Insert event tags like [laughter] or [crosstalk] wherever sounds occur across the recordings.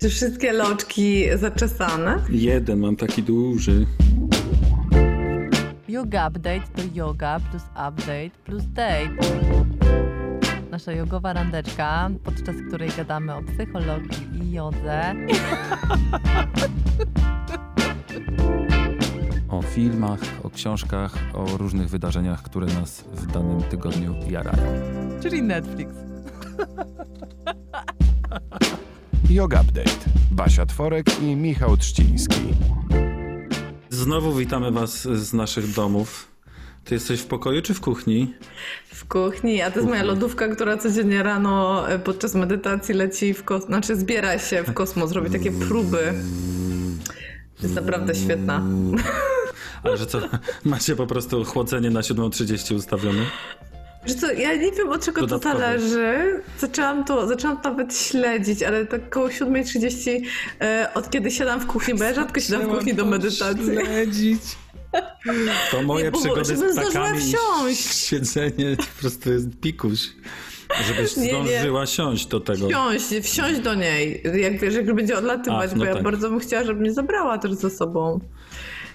Czy wszystkie loczki zaczesane? Jeden, mam taki duży. Yoga update to yoga plus update plus date. Nasza jogowa randeczka, podczas której gadamy o psychologii i jodze. [laughs] O filmach, o książkach, o różnych wydarzeniach, które nas w danym tygodniu jarają. Czyli Netflix. [laughs] Yoga Update. Basia Tworek i Michał Trzciński. Znowu witamy Was z naszych domów. Ty jesteś w pokoju czy w kuchni? W kuchni, a to jest moja lodówka, która codziennie rano e, podczas medytacji leci w kosmos, znaczy zbiera się w kosmos, robi takie próby. Jest naprawdę świetna. Ale że co, macie po prostu chłodzenie na 7.30 ustawione? Wiesz co, ja nie wiem od czego Dodatkowo. to zależy. Zaczęłam to, zaczęłam to nawet śledzić, ale tak koło 7.30 e, od kiedy siadam w kuchni, bo ja rzadko siadam w kuchni do medytacji. Śledzić. To moje Nie, bo- przygody żebym z zdążyła ptakami wsiąść. siedzenie po prostu jest pikuś. Żebyś Nie, nie. zdążyła siąść do tego. Wsiąść, wsiąść do niej, jak wiesz, jak będzie odlatywać, A, no bo ja tak. bardzo bym chciała, żeby mnie zabrała też ze sobą.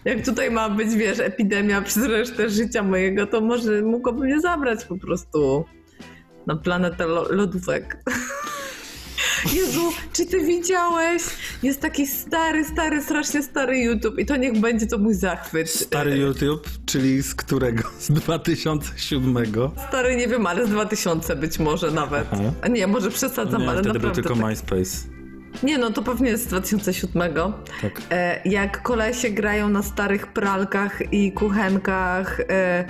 Jak tutaj ma być, wiesz, epidemia przez resztę życia mojego, to może mogłoby mnie zabrać po prostu na planetę lo- lodówek. [laughs] Jezu, czy ty widziałeś? Jest taki stary, stary, strasznie stary YouTube i to niech będzie to mój zachwyt. Stary YouTube, czyli z którego? Z 2007. Stary, nie wiem, ale z 2000 być może nawet. Aha. A nie, może przesadzam, Nie, ale wtedy był naprawdę. tylko tak- MySpace. Nie, no to pewnie z 2007. Tak. E, jak kolesie grają na starych pralkach i kuchenkach e,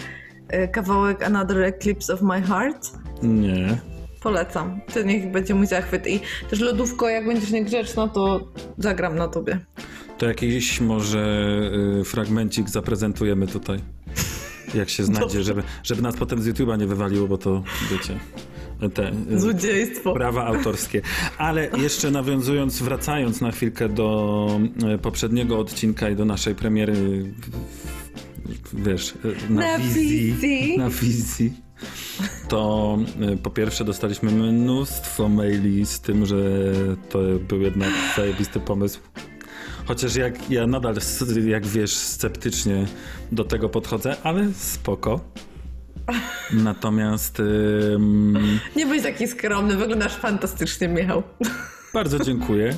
e, kawałek Another Eclipse of My Heart. Nie. Polecam. To niech będzie mój zachwyt. I też lodówko, jak będziesz niegrzeczna, to zagram na tobie. To jakiś może y, fragmencik zaprezentujemy tutaj. Jak się znajdzie, żeby, żeby nas potem z YouTube'a nie wywaliło, bo to wiecie. Te, y, Złodziejstwo. prawa autorskie. Ale jeszcze nawiązując, wracając na chwilkę do e, poprzedniego odcinka i do naszej premiery, wiesz, e, na, Na wizji, wizji. na wizji, to e, po pierwsze dostaliśmy mnóstwo maili z tym, że to był jednak zajebisty pomysł. Chociaż jak ja nadal, jak wiesz, sceptycznie do tego podchodzę, ale spoko. Natomiast ym, Nie bądź taki skromny, wyglądasz fantastycznie, Michał. bardzo dziękuję,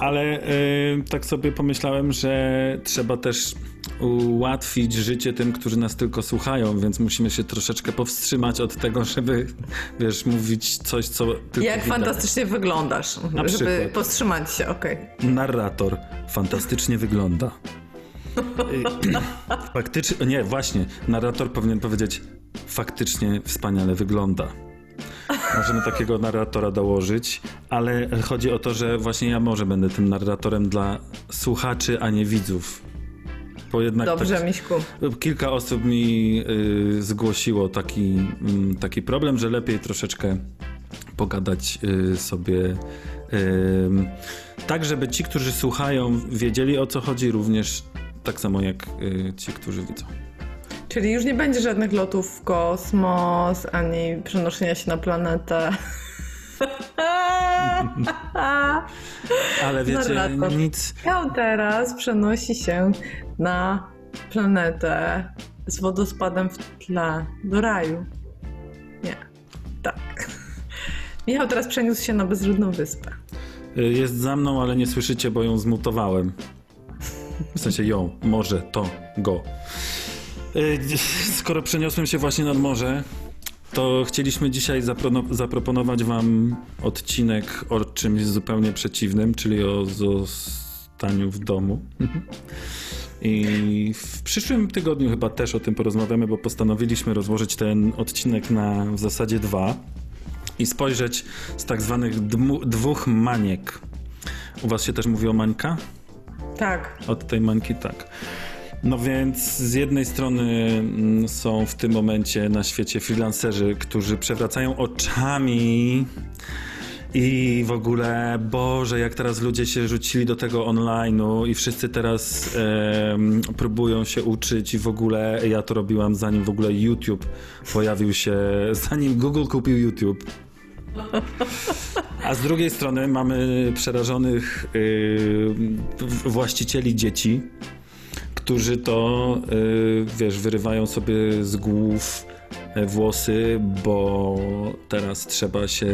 ale y, tak sobie pomyślałem, że trzeba też ułatwić życie tym, którzy nas tylko słuchają, więc musimy się troszeczkę powstrzymać od tego, żeby, wiesz, mówić coś, co tylko Jak widać. fantastycznie wyglądasz, Na żeby przykład. powstrzymać się, okej. Narrator fantastycznie wygląda. Y, [clears throat] Faktycznie, nie, właśnie, narrator powinien powiedzieć faktycznie wspaniale wygląda. Możemy takiego narratora dołożyć, ale chodzi o to, że właśnie ja może będę tym narratorem dla słuchaczy, a nie widzów. Bo jednak Dobrze, tak, Miśku. kilka osób mi y, zgłosiło taki, mm, taki problem, że lepiej troszeczkę pogadać y, sobie tak, żeby ci, którzy słuchają, wiedzieli o co chodzi, również tak samo jak y, ci, którzy widzą. Czyli już nie będzie żadnych lotów w kosmos, ani przenoszenia się na planetę. [laughs] Ale wiecie, Narrator. nic. Miał teraz przenosi się na planetę z wodospadem w tle, do raju. Nie, tak. Michał teraz przeniósł się na bezludną wyspę. Jest za mną, ale nie słyszycie, bo ją zmutowałem. W sensie ją, może, to, go. Y, [laughs] Skoro przeniosłem się właśnie nad morze, to chcieliśmy dzisiaj zaproponować wam odcinek o czymś zupełnie przeciwnym, czyli o zostaniu w domu. [laughs] I w przyszłym tygodniu chyba też o tym porozmawiamy, bo postanowiliśmy rozłożyć ten odcinek na w zasadzie dwa i spojrzeć z tak zwanych dwóch maniek. U was się też mówi o mańka? Tak. Od tej mańki tak. No więc z jednej strony mm, są w tym momencie na świecie freelancerzy, którzy przewracają oczami i w ogóle, Boże, jak teraz ludzie się rzucili do tego online'u i wszyscy teraz em, próbują się uczyć i w ogóle ja to robiłam zanim w ogóle YouTube pojawił się, [laughs] zanim Google kupił YouTube. A z drugiej strony mamy przerażonych w- właścicieli dzieci, którzy to, yy, wiesz, wyrywają sobie z głów e, włosy, bo teraz trzeba się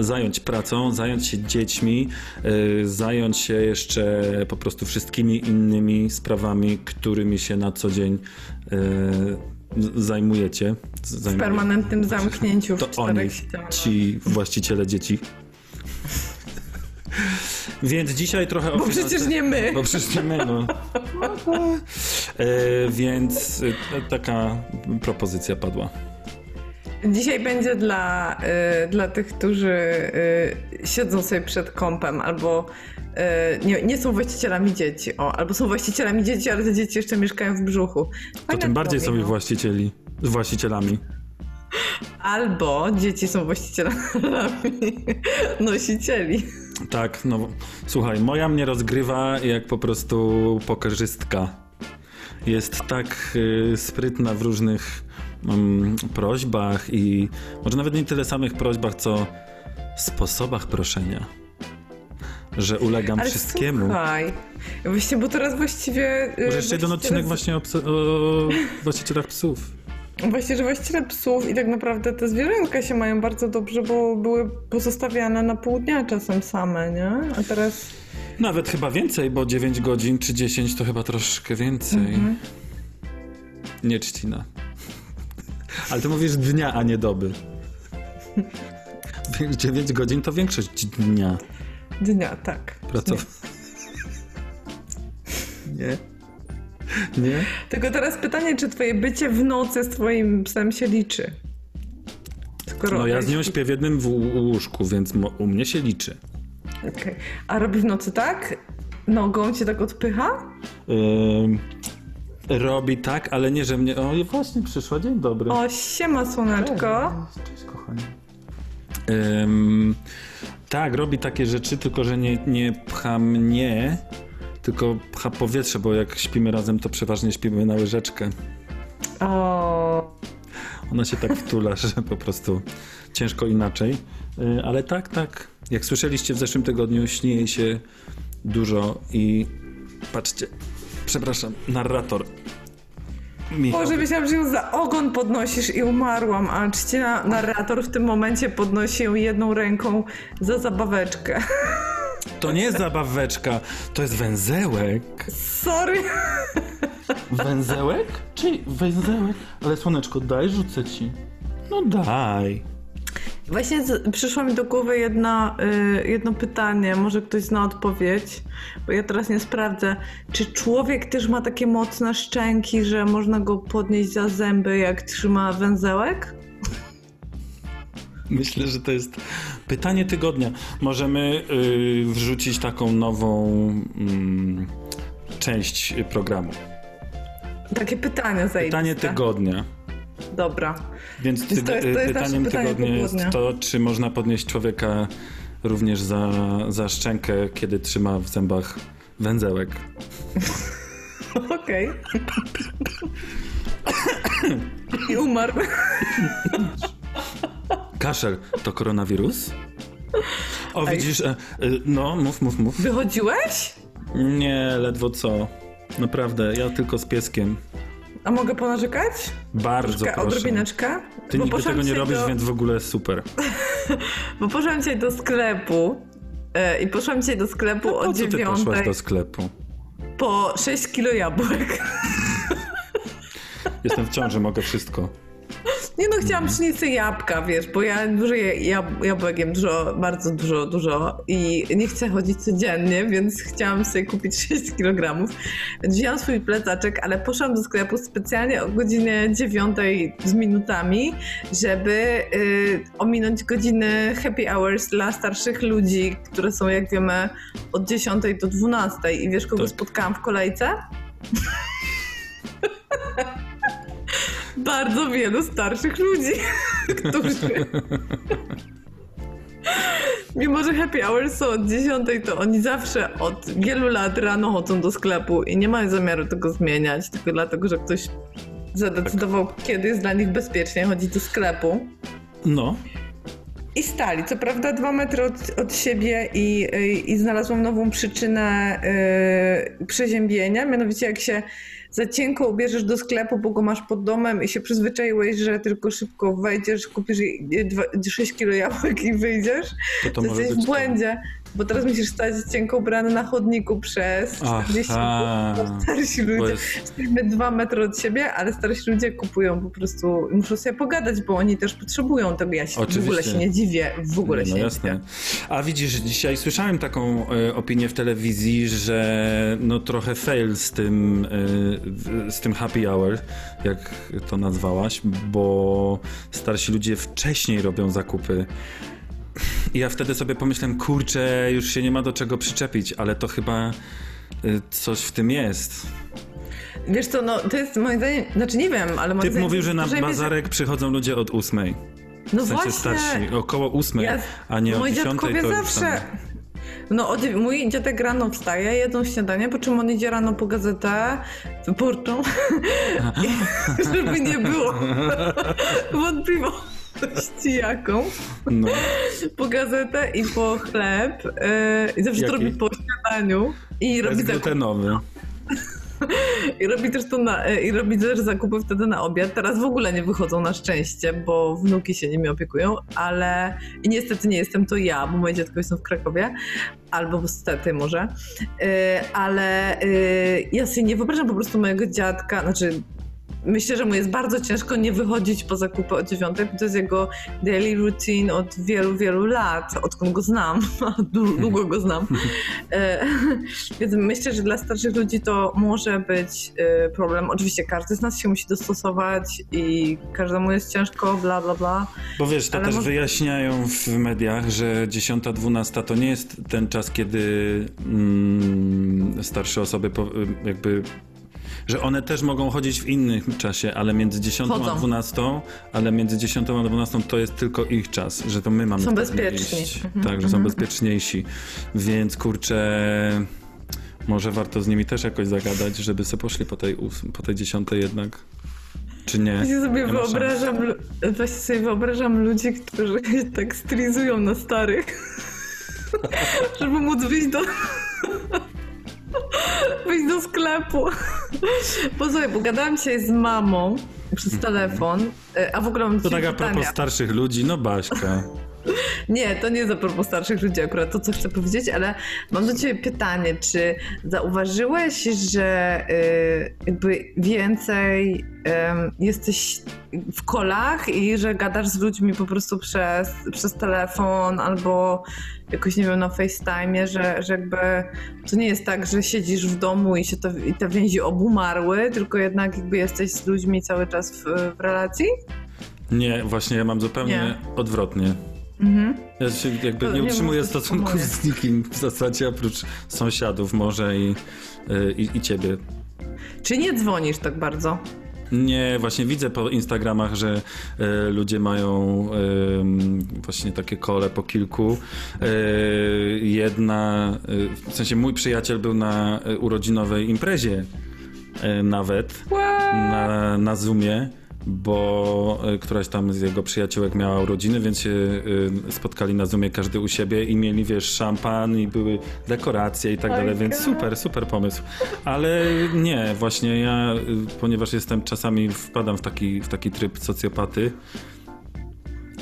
zająć pracą, zająć się dziećmi, yy, zająć się jeszcze po prostu wszystkimi innymi sprawami, którymi się na co dzień yy, z- zajmujecie. W Zajmujecie. permanentnym zamknięciu w To oni, czterech ścianach. ci właściciele dzieci. [laughs] Więc dzisiaj trochę o Bo finanse- przecież nie my. Bo przecież nie my, no. E, więc e, taka propozycja padła. Dzisiaj będzie dla, y, dla tych, którzy y, siedzą sobie przed kąpem albo y, nie, nie są właścicielami dzieci, o, albo są właścicielami dzieci, ale te dzieci jeszcze mieszkają w brzuchu. To Fajne tym bardziej to, są ich Michał. właścicieli, właścicielami. Albo dzieci są właścicielami [laughs] nosicieli. Tak, no słuchaj, moja mnie rozgrywa jak po prostu pokerzystka. Jest tak y, sprytna w różnych mm, prośbach i może nawet nie tyle samych prośbach, co sposobach proszenia. Że ulegam Ale wszystkiemu. słuchaj, właśnie, bo teraz właściwie... y, Może jeszcze jeden odcinek właśnie o, o właścicielach psów. Właśnie, że właściciele psów i tak naprawdę te zwierzęta się mają bardzo dobrze, bo były pozostawiane na pół dnia czasem same, nie? A teraz... Nawet chyba więcej, bo 9 godzin czy 10 to chyba troszkę więcej. Mhm. Nie trzcina. Ale ty mówisz dnia, a nie doby. 9 godzin to większość dnia. Dnia, tak. Pracow... Nie. Nie? Tylko teraz pytanie, czy twoje bycie w nocy z twoim psem się liczy? Skoro No ja z nią śpię w jednym w łóżku, więc u mnie się liczy. Okej. A robi w nocy tak? Nogą cię tak odpycha? Ym, robi tak, ale nie, że mnie... O, właśnie przyszła, dzień dobry. O, siema słoneczko. Cześć, kochanie. Ym, tak, robi takie rzeczy, tylko że nie, nie pcha mnie, tylko pcha powietrze, bo jak śpimy razem, to przeważnie śpimy na łyżeczkę. O, Ona się tak wtula, [laughs] że po prostu ciężko inaczej. Y, ale tak, tak. Jak słyszeliście w zeszłym tygodniu, śni jej się dużo i patrzcie, przepraszam, narrator. Michał. Boże, myślałam, że ją za ogon podnosisz i umarłam, a czcina narrator w tym momencie podnosi ją jedną ręką za zabaweczkę. [laughs] To nie jest zabaweczka, to jest węzełek. Sorry. Węzełek? Czy węzełek? Ale słoneczko, daj, rzucę ci. No daj. Właśnie z, przyszło mi do głowy jedno, y, jedno pytanie, może ktoś zna odpowiedź, bo ja teraz nie sprawdzę. Czy człowiek też ma takie mocne szczęki, że można go podnieść za zęby, jak trzyma węzełek? [laughs] Myślę, że to jest pytanie tygodnia. Możemy y, wrzucić taką nową mm, część programu. Takie pytanie zajebiste. Pytanie tygodnia. Dobra. Więc ty, to jest- to jest nasze pytaniem pytanie tygodnia jest to, czy można podnieść człowieka również za, za szczękę, kiedy trzyma w zębach węzełek. [laughs] Okej. [laughs] I umarł. Kaszel to koronawirus? O, Ej. widzisz, e, e, no, mów, mów, mów. Wychodziłeś? Nie, ledwo co. Naprawdę, ja tylko z pieskiem. A mogę ponarzekać? Bardzo Troszkę, proszę. Odrobineczkę? Ty Bo nigdy tego nie robisz, do... więc w ogóle super. [laughs] Bo poszłam dzisiaj do sklepu e, i poszłam dzisiaj do sklepu Po o co ty poszłaś dziewiątej do sklepu? po 6 kilo jabłek. Jestem w ciąży, mogę wszystko. Nie no, chciałam Mhm. przynieść sobie jabłka, wiesz, bo ja dużo je- jab jabłek jem, dużo, bardzo dużo, dużo i nie chcę chodzić codziennie, więc chciałam sobie kupić [laughs] 6 kg. Wzięłam swój plecaczek, ale poszłam do sklepu specjalnie o godzinie 9 z minutami, żeby y, ominąć godziny happy hours dla starszych ludzi, które są, jak wiemy, od 10 do 12. I wiesz, kogo Tak. spotkałam w kolejce? [laughs] bardzo wielu starszych ludzi, [laughs] którzy. Mimo, że happy hours są od 10, to oni zawsze od wielu lat rano chodzą do sklepu i nie mają zamiaru tego zmieniać, tylko dlatego, że ktoś zadecydował, kiedy jest dla nich bezpiecznie chodzić do sklepu. No, I stali, co prawda dwa metry od, od siebie i, i, i znalazłam nową przyczynę yy, przeziębienia, mianowicie jak się za cienko ubierzesz do sklepu, bo go masz pod domem i się przyzwyczaiłeś, że tylko szybko wejdziesz, kupisz 6 kilo jabłek i wyjdziesz, To to to może jesteś w błędzie, bo teraz musisz stać cienko ubrany na chodniku przez 40 Aha, minut. Starsi ludzie jest, Jesteśmy dwa metry od siebie, ale starsi ludzie kupują po prostu, muszą sobie pogadać, bo oni też potrzebują tego. Ja się w ogóle Oczywiście. się nie dziwię, w ogóle no się nie jasne. dziwię. A widzisz, dzisiaj słyszałem taką e, opinię w telewizji, że no trochę fail z tym, w- z tym happy hour, jak to nazwałaś, bo starsi ludzie wcześniej robią zakupy. I ja wtedy sobie pomyślałem, kurczę, już się nie ma do czego przyczepić, ale to chyba e, coś w tym jest. Wiesz co, no to jest moim zdaniem, znaczy nie wiem, ale moim Typ zdaniem... mówił, że na bazarek przychodzą ludzie od ósmej. No W sensie właśnie, starsi, około ósmej, Ja- a nie od moi dziesiątej. dziadkowie to już zawsze... tam- No, o dziew- mój dziadek rano wstaje, jedzą śniadanie, po czym on idzie rano po gazetę wyborczą, [laughs] [laughs] żeby nie było [laughs] wątpliwości jaką. No. [laughs] po gazetę i po chleb. Yy, I zawsze to Jaki? robi po śniadaniu. I robi, zakup, Bezglutenowy. [laughs] I robi też to na, yy, i robi też zakupy wtedy na obiad. Teraz w ogóle nie wychodzą na szczęście, bo wnuki się nimi opiekują, ale i niestety nie jestem to ja, bo moje dziadkowie są w Krakowie. Albo stety może. Yy, ale yy, ja sobie nie wyobrażam po prostu mojego dziadka, znaczy Myślę, że mu jest bardzo ciężko nie wychodzić po zakupy o dziewiątej, bo to jest jego daily routine od wielu, wielu lat, odkąd go znam, [laughs] długo go znam. E, [laughs] Więc myślę, że dla starszych ludzi to może być e, problem. Oczywiście każdy z nas się musi dostosować i każdemu jest ciężko, bla, bla, bla. Bo wiesz, to Ale też może- wyjaśniają w mediach, że 10-12 to nie jest ten czas, kiedy mm, starsze osoby po, jakby. Że one też mogą chodzić w innym czasie, ale między 10 a Chodzą. 12, ale między 10 a 12 to jest tylko ich czas, że to my mamy Są wtedy bezpieczni. iść. Mhm, Tak, że są bezpieczniejsi. Więc kurczę, może warto z nimi też jakoś zagadać, żeby sobie poszli po tej, ós- po tej 10 jednak. Czy nie? Właśnie sobie, Nie wyobrażam, właśnie sobie wyobrażam ludzi, którzy [laughs] tak strizują na starych, [laughs] żeby móc wyjść do... wyjść do sklepu. Posłuchaj, bo gadałam dzisiaj z mamą przez telefon, e, a w ogóle mam To tak a propos starszych ludzi, no Baśka. Nie, to nie jest a propos starszych ludzi akurat to, co chcę powiedzieć, ale mam do ciebie pytanie, czy zauważyłeś, że y, jakby więcej em, jesteś w kolach i że gadasz z ludźmi po prostu przez, przez telefon albo jakoś, nie wiem, na FaceTime, że, że jakby to nie jest tak, że siedzisz w domu i się to, i te więzi obumarły, tylko jednak jakby jesteś z ludźmi cały czas w, w relacji? Nie, właśnie ja mam zupełnie Nie. odwrotnie. Mhm. Ja się jakby nie nie utrzymuję stosunku z nikim w zasadzie, oprócz sąsiadów może i, y, i, i ciebie. Czy nie dzwonisz tak bardzo? Nie, właśnie widzę po Instagramach, że e, ludzie mają e, właśnie takie kole po kilku. Jedna, w sensie mój przyjaciel był na urodzinowej imprezie nawet na, na Zoomie, bo e, któraś tam z jego przyjaciółek miała urodziny, więc się e, spotkali na Zoomie każdy u siebie i mieli, wiesz, szampan i były dekoracje i tak dalej, więc God. super, super pomysł. Ale nie, właśnie ja, y, ponieważ jestem czasami wpadam w taki, w taki tryb socjopaty,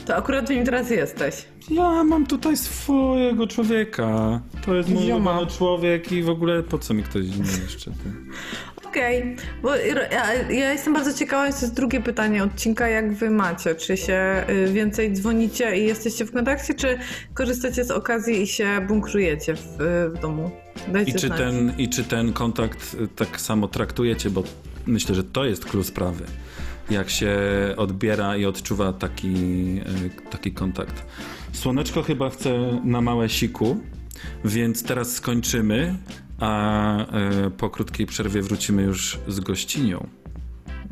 To akurat w nim teraz jesteś. ja mam tutaj swojego człowieka. To jest mój ulubiony człowiek i w ogóle po co mi ktoś inny jeszcze? Ty? [laughs] Okej, bo ja, ja jestem bardzo ciekawa, to jest drugie pytanie odcinka, jak wy macie? Czy się y, więcej dzwonicie i jesteście w kontakcie, czy korzystacie z okazji i się bunkrujecie w, w domu? Dajcie I czy, znać. ten, I czy ten kontakt y, tak samo traktujecie, bo myślę, że to jest klucz sprawy. Jak się odbiera i odczuwa taki, y, taki kontakt. Słoneczko chyba chce na małe siku, więc teraz skończymy, a y, po krótkiej przerwie wrócimy już z gościnią.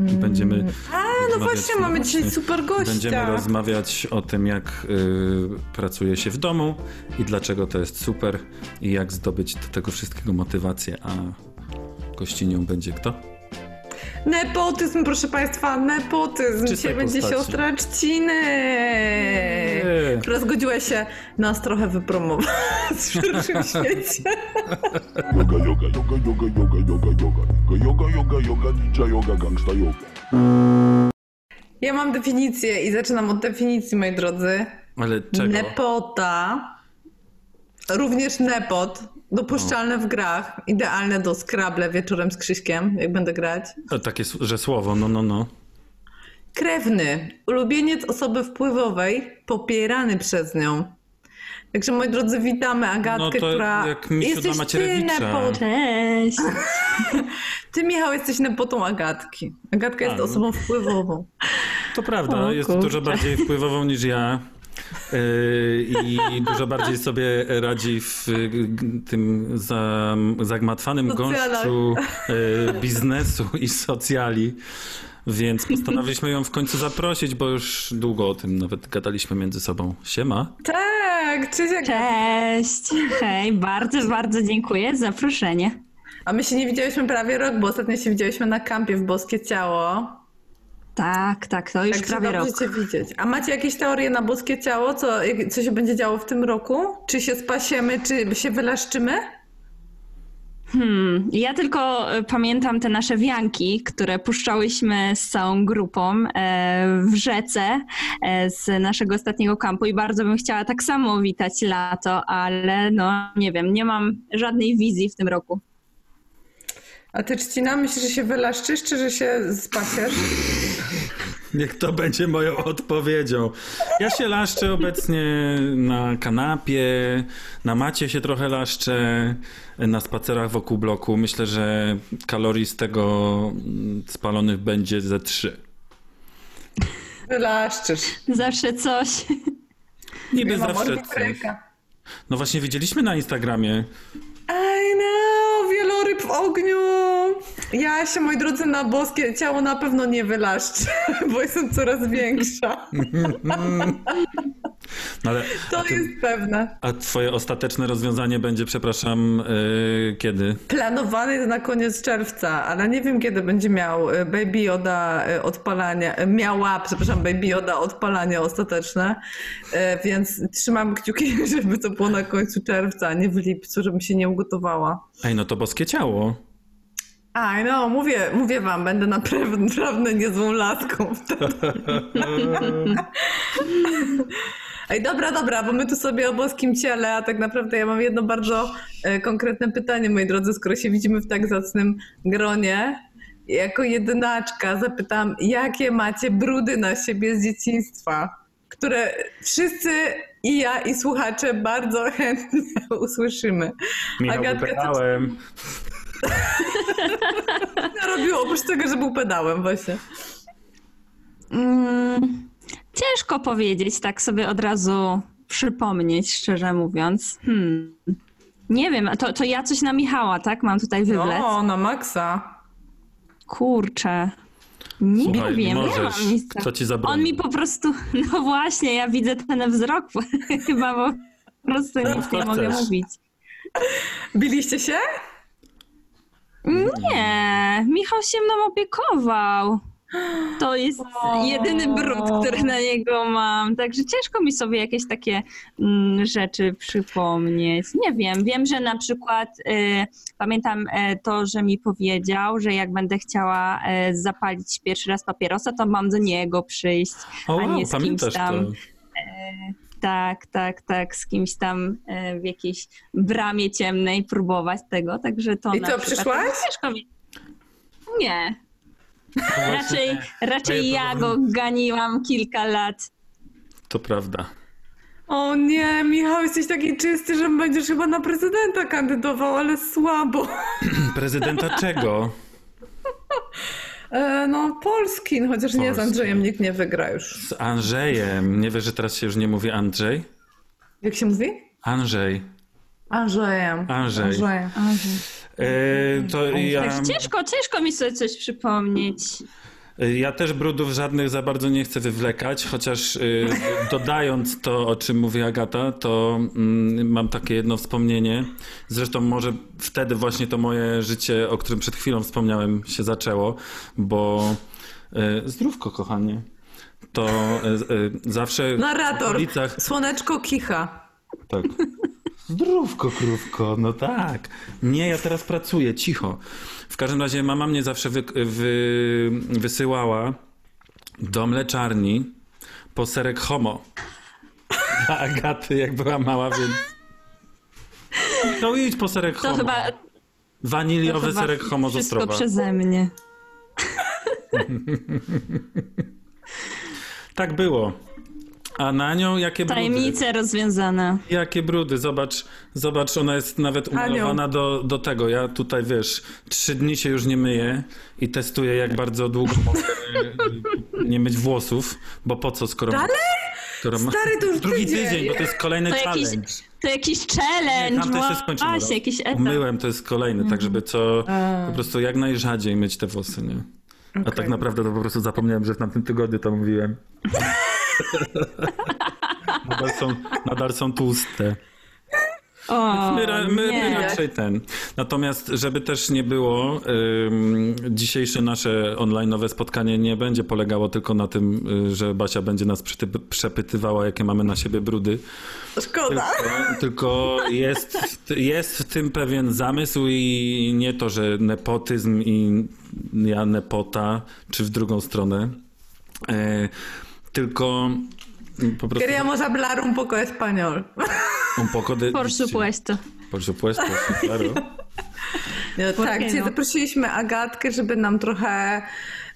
I Będziemy. Mm. A, no właśnie, mamy dzisiaj super gościa. Będziemy rozmawiać o tym, jak y, pracuje się w domu i dlaczego to jest super i jak zdobyć do tego wszystkiego motywację, a gościnią będzie kto? Nepotyzm, proszę państwa, nepotyzm. czystej Dzisiaj będzie postaci. siostra Trzciny, Nie. która zgodziła się nas trochę wypromować w szerszym [laughs] świecie. Yoga, yoga, yoga, yoga, yoga, yoga, yoga. Yoga, yoga, yoga, ninja yoga, gangsta yoga. Ja mam definicję i zaczynam od definicji, moi drodzy. Ale czego? Nepota, również nepot, dopuszczalne w grach, idealne do Scrabble wieczorem z Krzyśkiem, jak będę grać. O, takie, s- że słowo, no, no, no. Krewny, ulubieniec osoby wpływowej, popierany przez nią. Także moi drodzy, witamy Agatkę, No to która... jak Jesteś ty nepot... Cześć! [laughs] Ty, Michał, jesteś nepotą Agatki. Agatka jest A, no. osobą wpływową. To prawda, O, jest kurczę. dużo bardziej wpływową niż ja. Yy, I dużo bardziej sobie radzi w y, tym za, zagmatwanym gąszczu y, biznesu i socjali. Więc postanowiliśmy ją w końcu zaprosić, bo już długo o tym nawet gadaliśmy między sobą. Siema. Tak, cześć. Cześć! Hej, bardzo, bardzo dziękuję za zaproszenie. A my się nie widziałyśmy prawie rok, bo ostatnio się widziałyśmy na kampie w Boskie Ciało. Tak, tak, to już Także prawie rok. cię widzieć. A macie jakieś teorie na Boskie Ciało? Co, co się będzie działo w tym roku? Czy się spasiemy, czy się wylaszczymy? Hmm, ja tylko e, pamiętam te nasze wianki, które puszczałyśmy z całą grupą e, w rzece e, z naszego ostatniego kampu i bardzo bym chciała tak samo witać lato, ale no nie wiem, nie mam żadnej wizji w tym roku. A ty, Czcina, myślisz, że się wylaszczysz, czy że się spasiesz? Niech to będzie moją odpowiedzią. Ja się laszczę obecnie na kanapie, na macie się trochę laszczę, na spacerach wokół bloku. Myślę, że kalorii z tego spalonych będzie ze trzy. Wylaszczysz. Zawsze coś. Niby Ja zawsze coś. No właśnie widzieliśmy na Instagramie. I know, wieloryb w ogniu. Ja się, moi drodzy, na boskie ciało na pewno nie wylaszczę, [laughs] bo jestem coraz większa. [laughs] No ale, To ty, jest pewne. a twoje ostateczne rozwiązanie będzie, przepraszam, yy, kiedy? Planowany jest na koniec czerwca, ale nie wiem kiedy będzie miał y, Baby Yoda y, odpalanie, y, miała, przepraszam, Baby Yoda odpalanie ostateczne, y, więc trzymam kciuki, [laughs] żeby to było na końcu czerwca, a nie w lipcu, żebym się nie ugotowała. Ej, no to boskie ciało. Aj, no, mówię, mówię wam, będę naprawdę, niezłą laską wtedy. [laughs] Ej, dobra, dobra, bo my tu sobie o boskim ciele, a tak naprawdę ja mam jedno bardzo e, konkretne pytanie, moi drodzy, skoro się widzimy w tak zacnym gronie. Jako jedynaczka zapytam, jakie macie brudy na siebie z dzieciństwa, które wszyscy i ja i słuchacze bardzo chętnie [laughs] usłyszymy. Michał, Agatka, co- wypytałem. Robił oprócz tego, że był pedałem właśnie. Mm, ciężko powiedzieć, tak sobie od razu przypomnieć, szczerze mówiąc. Hmm. Nie wiem, to, to ja coś na Michała, tak? Mam tutaj wywlec. No, na maksa. Kurczę. Nie Słuchaj, wiem, nie możesz. mam nic. Kto ci zabroni? On mi po prostu, [laughs] no właśnie, ja widzę ten wzrok, [laughs] chyba po prostu nic nie mogę mówić. Biliście się? Nie, Michał się mną opiekował. [gasps] To jest jedyny brud, który na niego mam. Także ciężko mi sobie jakieś takie mm, rzeczy przypomnieć. Nie wiem, wiem, że na przykład y, pamiętam e, to, że mi powiedział, że jak będę chciała e, zapalić pierwszy raz papierosa, to mam do niego przyjść. O, a nie z kimś tam. to. Tak, tak, tak, z kimś tam e, w jakiejś bramie ciemnej próbować tego, także to I przykład przyszłaś? ciężko mi. Nie, raczej, raczej ja go ganiłam kilka lat. To prawda. O nie, Michał, jesteś taki czysty, że będziesz chyba na prezydenta kandydował, ale słabo. [clears throat] Prezydenta czego? E, no, Polski, no, chociaż nie z Polski. Andrzejem nikt nie wygra już. Z Andrzejem. Nie wiesz, że teraz się już nie mówi Andrzej? Jak się mówi? Andrzej. Andrzejem. Andrzej. Andrzejem. E, to ja... Ciężko, ciężko mi sobie coś przypomnieć. Y, Ja też brudów żadnych za bardzo nie chcę wywlekać, chociaż y, [laughs] dodając to, o czym mówi Agata, to mm, mam takie jedno wspomnienie. Zresztą może wtedy właśnie to moje życie, o którym przed chwilą wspomniałem, się zaczęło, bo y, zdrówko, kochanie. To y, y, zawsze w Narrator. okolicach... Słoneczko kicha. Tak. [laughs] Zdrówko, krówko, no tak. Nie, ja teraz pracuję, cicho. W każdym razie mama mnie zawsze wy, wy, wysyłała do mleczarni po serek homo. Dla [laughs] Agaty, jak była mała, więc... No idź po serek To homo. chyba, to Waniliowy chyba serek homo z wszystko Ostrowa. przeze mnie. [laughs] Tak było. A na nią jakie brudy? Tajemnice rozwiązane. Jakie brudy, zobacz, zobacz, ona jest nawet umalowana do, do tego. Ja tutaj, wiesz, trzy dni się już nie myję i testuję, jak bardzo długo [laughs] mogę e, nie myć włosów, bo po co, skoro... Dalej? Skoro ma... Stary, to już Drugi tydzień. tydzień, bo to jest kolejny To jakiś, challenge. to jakiś Nie, challenge, tam też się skończyło. właśnie, jakiś etap. Umyłem, to jest kolejny, tak żeby co, po prostu jak najrzadziej myć te włosy, nie? A Okej. tak naprawdę to po prostu zapomniałem, że w tamtym tygodniu to mówiłem. [laughs] [laughs] nadal, są, nadal są tłuste. O, My, my, my raczej ten. Natomiast, żeby też nie było, ym, dzisiejsze nasze online'owe spotkanie nie będzie polegało tylko na tym, y, że Basia będzie nas przepytywała, jakie mamy na siebie brudy. Szkoda. Tylko, tylko jest, jest w tym pewien zamysł i nie to, że nepotyzm i ja nepota, czy w drugą stronę. E, tylko po prostu Queríamos hablar un poco español. un poco de... Por supuesto. Por supuesto, claro. No, tak, no? zaprosiliśmy Agatkę, żeby nam trochę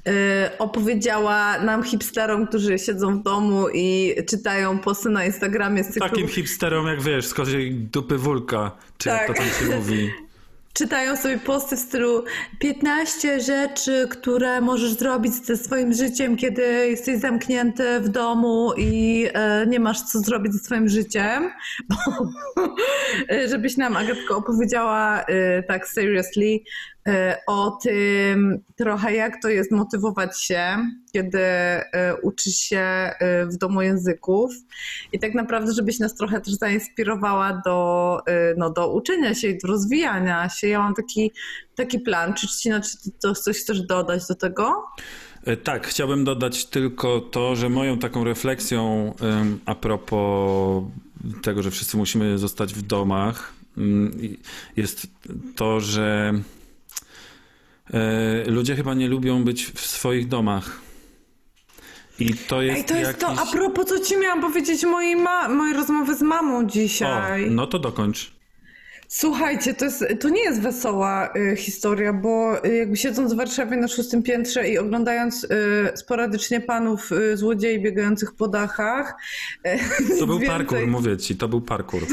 y, opowiedziała nam hipsterom, którzy siedzą w domu i czytają posty na Instagramie z cyklu Takim hipsterom jak wiesz, z koziej dupy wulka, czy jak to Tak. tam się mówi. Czytają sobie posty w stylu 15 rzeczy, które możesz zrobić ze swoim życiem, kiedy jesteś zamknięty w domu i e, nie masz co zrobić ze swoim życiem. [laughs] Żebyś nam, Agatko, opowiedziała e, tak seriously o tym trochę, jak to jest motywować się, kiedy e, uczysz się e, w domu języków i tak naprawdę, żebyś nas trochę też zainspirowała do, e, no, do uczenia się i do rozwijania się. Ja mam taki, taki plan. Czy Trzcina, czy ty coś chcesz dodać do tego? E, Tak, chciałbym dodać tylko to, że moją taką refleksją a propos tego, że wszyscy musimy zostać w domach, mm, jest to, że e, ludzie chyba nie lubią być w swoich domach. I to jest Ej, to jest jakiś... to, a propos, co ci miałam powiedzieć mojej, ma- mojej rozmowy z mamą O, dzisiaj. no to dokończ. Słuchajcie, to, jest, to nie jest wesoła y, historia, bo y, jakby siedząc w Warszawie na szóstym piętrze i oglądając y, sporadycznie panów y, złodziei biegających po dachach. y, To był więcej- parkour, mówię ci, to był parkour. [laughs]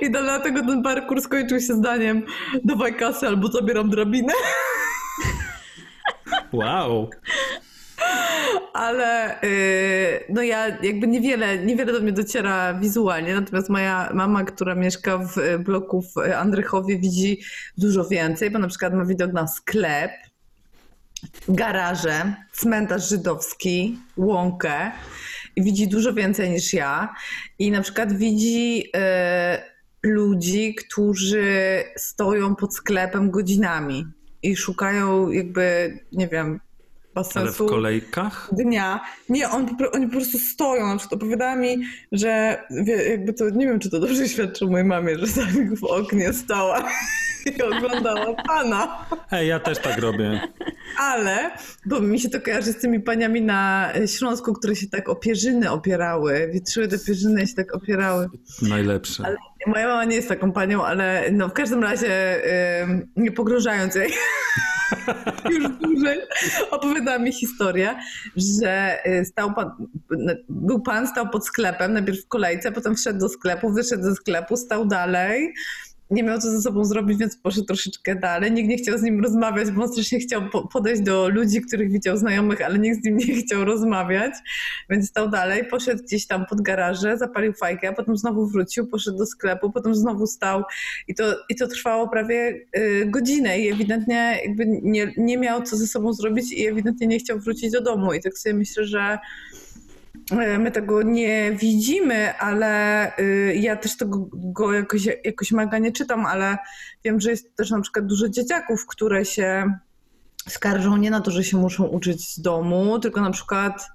I dlatego ten parkour skończył się zdaniem dawaj kasę albo zabieram drabinę. Wow. Ale y, no ja jakby niewiele, niewiele do mnie dociera wizualnie, natomiast moja mama, która mieszka w y, bloku w Andrychowie widzi dużo więcej, bo na przykład ma widok na sklep, garaże, cmentarz żydowski, łąkę widzi dużo więcej niż ja. I na przykład widzi y, ludzi, którzy stoją pod sklepem godzinami i szukają jakby, nie wiem, Ale w sensu kolejkach? dnia. Nie, on, oni po prostu stoją. Na przykład opowiadała mi, że jakby to, nie wiem, czy to dobrze świadczy mojej mamie, że tam w oknie stała [laughs] i oglądała pana. Ej, ja też tak robię. Ale, bo mi się to kojarzy z tymi paniami na Śląsku, które się tak o pierzyny opierały, wietrzyły te pierzyny i się tak opierały. Najlepsze. Ale moja mama nie jest taką panią, ale no w każdym razie ym, nie pogrążając jej [laughs] już dłużej, opowiadała mi historię, że y, stał pan, był pan, stał pod sklepem, najpierw w kolejce, potem wszedł do sklepu, wyszedł ze sklepu, stał dalej nie miał co ze sobą zrobić, więc poszedł troszeczkę dalej. Nikt nie chciał z nim rozmawiać, bo on strasznie chciał po- podejść do ludzi, których widział znajomych, ale nikt z nim nie chciał rozmawiać, więc stał dalej. Poszedł gdzieś tam pod garażę, zapalił fajkę, a potem znowu wrócił, poszedł do sklepu, potem znowu stał i to, i to trwało prawie y, godzinę i ewidentnie jakby nie, nie miał co ze sobą zrobić i ewidentnie nie chciał wrócić do domu. I tak sobie myślę, że my tego nie widzimy, ale y, ja też tego go jakoś, jakoś mega nie czytam, ale wiem, że jest też na przykład dużo dzieciaków, które się skarżą nie na to, że się muszą uczyć z domu, tylko na przykład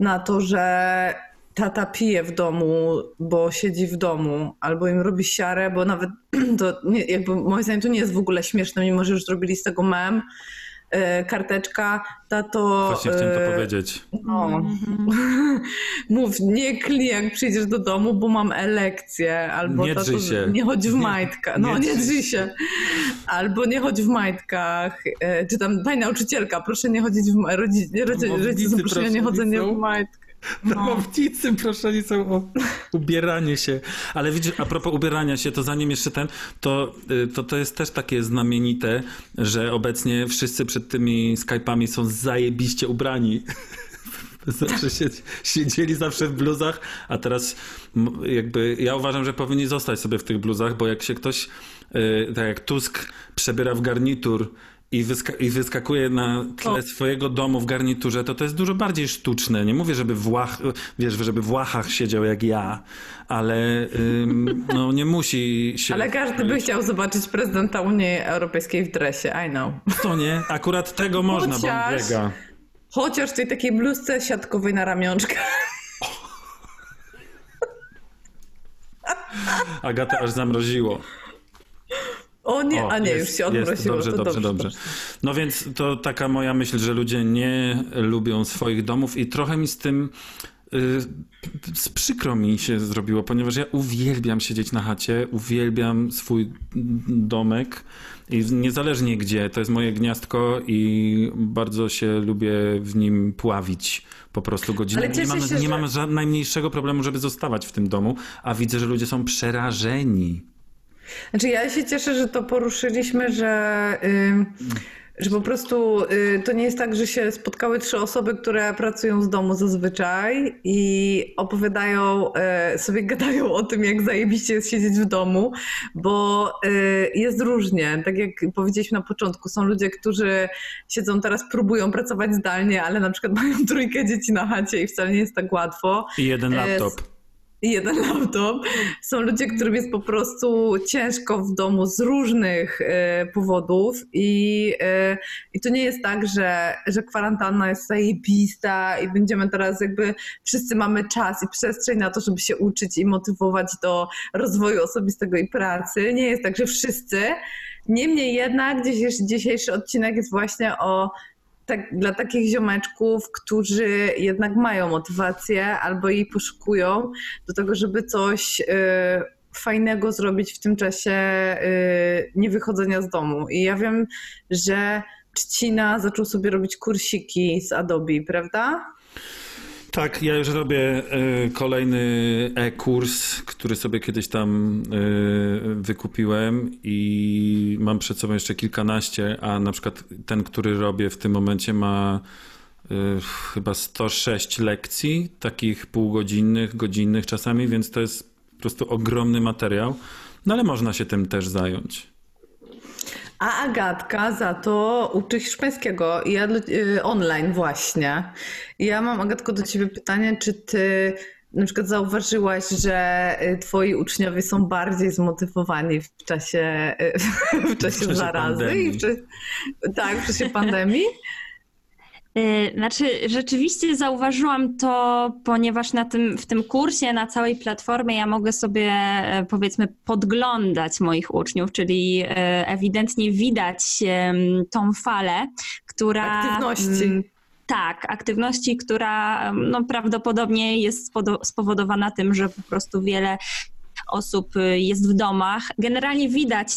na to, że tata pije w domu, bo siedzi w domu, albo im robi siarę, bo nawet [clears throat] to nie, jakby moim zdaniem to nie jest w ogóle śmieszne, mimo że już zrobili z tego mem. E, Karteczka, tato. Właśnie chciałem to e, powiedzieć. no. [laughs] Mów, nie klij jak przyjdziesz do domu, bo mam elekcję. Albo Nie tato, się. nie chodź w majtkach. No, nie nie, drzyj się. Albo nie chodź w majtkach. E, Czy tam, pani nauczycielka, proszę nie chodzić w majtkach. Rodzice, rodzice, rodzice są proszę nie chodzenie w majtkach. No. Prawownicy proszeni są o ubieranie się. Ale widzisz, a propos ubierania się, to zanim jeszcze ten, to, y, to, to jest też takie znamienite, że obecnie wszyscy przed tymi Skype'ami są zajebiście ubrani. [laughs] Zawsze siedzieli zawsze w bluzach, a teraz jakby ja uważam, że powinni zostać sobie w tych bluzach, bo jak się ktoś, y, tak jak Tusk, przebiera w garnitur i, wyska- i wyskakuje na tle O. swojego domu w garniturze, to to jest dużo bardziej sztuczne. Nie mówię, żeby w, Łach, wiesz, żeby w Łachach siedział jak ja, ale ym, no, nie musi się... Ale każdy by chciał zobaczyć prezydenta Unii Europejskiej w dresie, I know. To nie, akurat tego [laughs] można, bo on Chociaż- biega. Chociaż w tej takiej bluzce siatkowej na ramionczkę. [laughs] Agata aż zamroziło. O nie, O, a nie, jest, już się. Jest, dobrze, to dobrze, dobrze, No więc to taka moja myśl, że ludzie nie lubią swoich domów i trochę mi z tym y, z przykro mi się zrobiło, ponieważ ja uwielbiam siedzieć na chacie, uwielbiam swój domek i niezależnie gdzie, to jest moje gniazdko i bardzo się lubię w nim pławić po prostu godzinę. Ale Nie cieszę mam, się, nie że- mam ża- najmniejszego problemu, żeby zostawać w tym domu, a widzę, że ludzie są przerażeni. Znaczy ja się cieszę, że to poruszyliśmy, że, że po prostu y, to nie jest tak, że się spotkały trzy osoby, które pracują z domu zazwyczaj i opowiadają, y, sobie gadają o tym, jak zajebiście jest siedzieć w domu, bo y, jest różnie. Tak jak powiedzieliśmy na początku, są ludzie, którzy siedzą teraz, próbują pracować zdalnie, ale na przykład mają trójkę dzieci na chacie i wcale nie jest tak łatwo I jeden E, laptop. Jeden [laughs] laptop. Są ludzie, którym jest po prostu ciężko w domu z różnych e, powodów i, e, i to nie jest tak, że, że kwarantanna jest zajebista i będziemy teraz jakby wszyscy mamy czas i przestrzeń na to, żeby się uczyć i motywować do rozwoju osobistego i pracy. Nie jest tak, że wszyscy. Niemniej jednak dzisiejszy odcinek jest właśnie o tak, dla takich ziomeczków, którzy jednak mają motywację albo jej poszukują do tego, żeby coś y, fajnego zrobić w tym czasie y, niewychodzenia z domu. I ja wiem, że Trzcina zaczął sobie robić kursiki z Adobe, prawda? Tak, ja już robię y, kolejny e-kurs, który sobie kiedyś tam y, wykupiłem i mam przed sobą jeszcze kilkanaście, a na przykład ten, który robię w tym momencie ma y, chyba 106 lekcji, takich półgodzinnych, godzinnych czasami, więc to jest po prostu ogromny materiał, no ale można się tym też zająć. A Agatka za to uczy hiszpańskiego i ja y, online właśnie. Ja mam Agatko do ciebie pytanie, czy ty na przykład zauważyłaś, że y, twoi uczniowie są bardziej zmotywowani w czasie, y, [laughs] w czasie czasie zarazy pandemii. i w czasie, tak, w czasie pandemii? Y, Znaczy, rzeczywiście zauważyłam to, ponieważ na tym, w tym kursie, na całej platformie ja mogę sobie e, powiedzmy podglądać moich uczniów, czyli e, ewidentnie widać tą falę, która... Aktywności. mm, Tak, aktywności, która no, prawdopodobnie jest spowodowana tym, że po prostu wiele osób y, jest w domach. Generalnie widać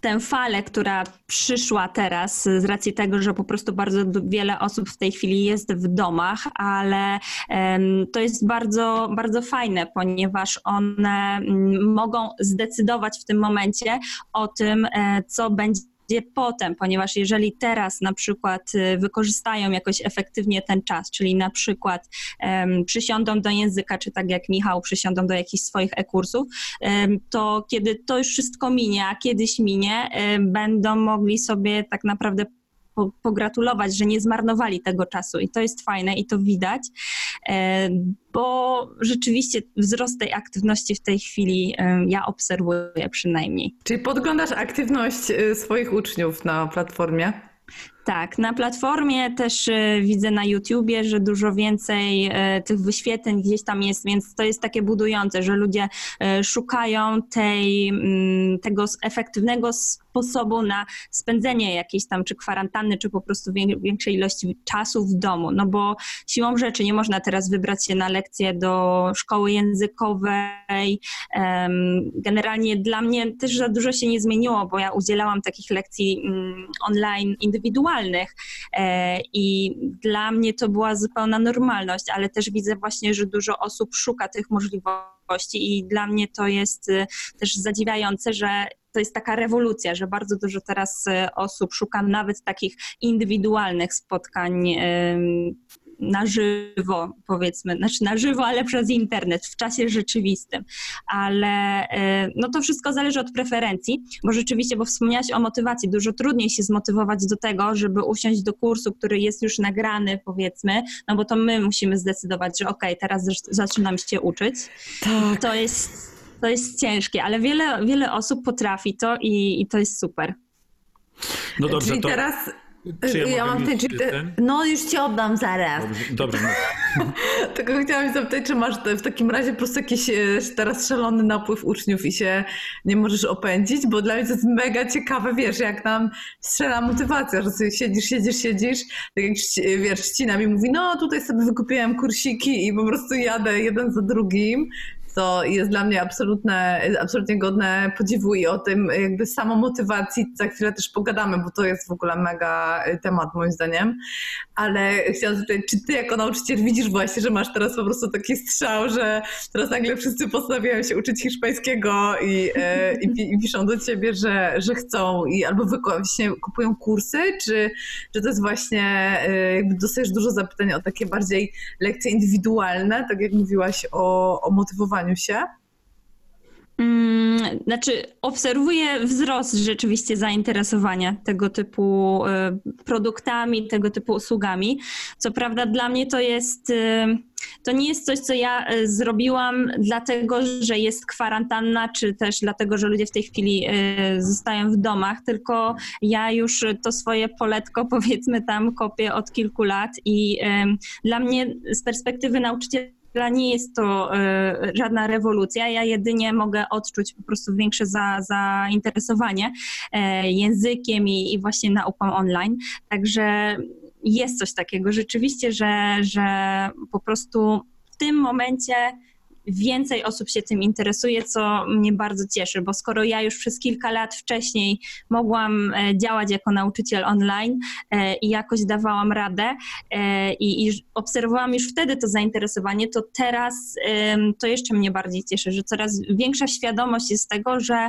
tę falę, która przyszła teraz z racji tego, że po prostu bardzo wiele osób w tej chwili jest w domach, ale to jest bardzo, bardzo fajne, ponieważ one mm, mogą zdecydować w tym momencie o tym, e, co będzie potem, ponieważ jeżeli teraz na przykład y, wykorzystają jakoś efektywnie ten czas, czyli na przykład em, przysiądą do języka, czy tak jak Michał, przysiądą do jakichś swoich e-kursów, em, to kiedy to już wszystko minie, a kiedyś minie, em, będą mogli sobie tak naprawdę po- pogratulować, że nie zmarnowali tego czasu i to jest fajne i to widać, e, bo rzeczywiście wzrost tej aktywności w tej chwili em, ja obserwuję przynajmniej. Czyli podglądasz aktywność y, swoich uczniów na platformie? Tak, na platformie też e, widzę na YouTubie, że dużo więcej e, tych wyświetleń gdzieś tam jest, więc to jest takie budujące, że ludzie e, szukają tej, mm, tego efektywnego sposobu na spędzenie jakiejś tam czy kwarantanny, czy po prostu wię- większej ilości czasu w domu. No bo siłą rzeczy nie można teraz wybrać się na lekcje do szkoły językowej. Generalnie dla mnie też za dużo się nie zmieniło, bo ja udzielałam takich lekcji mm, online indywidualnych e, i dla mnie to była zupełna normalność, ale też widzę właśnie, że dużo osób szuka tych możliwości i dla mnie to jest y, też zadziwiające, że to jest taka rewolucja, że bardzo dużo teraz y, osób szuka nawet takich indywidualnych spotkań na żywo, powiedzmy, znaczy na żywo, ale przez internet, w czasie rzeczywistym. Ale e, no to wszystko zależy od preferencji, bo rzeczywiście, bo wspomniałaś o motywacji, dużo trudniej się zmotywować do tego, żeby usiąść do kursu, który jest już nagrany, powiedzmy, no bo to my musimy zdecydować, że okej, teraz zac- zaczynam się uczyć. Tak. To jest, to jest ciężkie, ale wiele, wiele osób potrafi to i, i to jest super. No dobrze, czyli to... teraz... Czy ja mogę mam ten, te, ten? No już ci oddam zaraz. Dobrze, dobrze no. [laughs] Tylko chciałam zapytać, czy masz w takim razie po prostu jakiś e, teraz szalony napływ uczniów i się nie możesz opędzić? Bo dla mnie to jest mega ciekawe, wiesz, jak nam strzela motywacja, że sobie siedzisz, siedzisz, siedzisz, tak jak wiesz, Ścina mi mówi, no tutaj sobie wykupiłem kursiki i po prostu jadę jeden za drugim. To jest dla mnie absolutne, absolutnie godne podziwu i o tym jakby samomotywacji za chwilę też pogadamy, bo to jest w ogóle mega e, temat moim zdaniem. Ale chciałam zapytać, czy ty jako nauczyciel widzisz właśnie, że masz teraz po prostu taki strzał, że teraz nagle wszyscy postanawiają się uczyć hiszpańskiego i, e, i, i piszą do ciebie, że, że chcą i albo właśnie kupują kursy, czy, czy to jest właśnie, e, jakby dostajesz dużo zapytań o takie bardziej lekcje indywidualne, tak jak mówiłaś o, o motywowaniu się? Mm, Znaczy, obserwuję wzrost rzeczywiście zainteresowania tego typu e, produktami, tego typu usługami. Co prawda, dla mnie to jest. e, To nie jest coś, co ja e, zrobiłam dlatego, że jest kwarantanna, czy też dlatego, że ludzie w tej chwili zostają w domach, tylko ja już to swoje poletko, [laughs] powiedzmy, tam kopię od kilku lat i dla mnie z perspektywy nauczyciela nie jest to e, żadna rewolucja. Ja jedynie mogę odczuć po prostu większe za, zainteresowanie e, językiem i, i właśnie nauką online. Także jest coś takiego rzeczywiście, że, że po prostu w tym momencie więcej osób się tym interesuje, co mnie bardzo cieszy, bo skoro ja już przez kilka lat wcześniej mogłam e, działać jako nauczyciel online e, i jakoś dawałam radę e, i, obserwowałam już wtedy to zainteresowanie, to teraz to jeszcze mnie bardziej cieszy, że coraz większa świadomość jest tego, że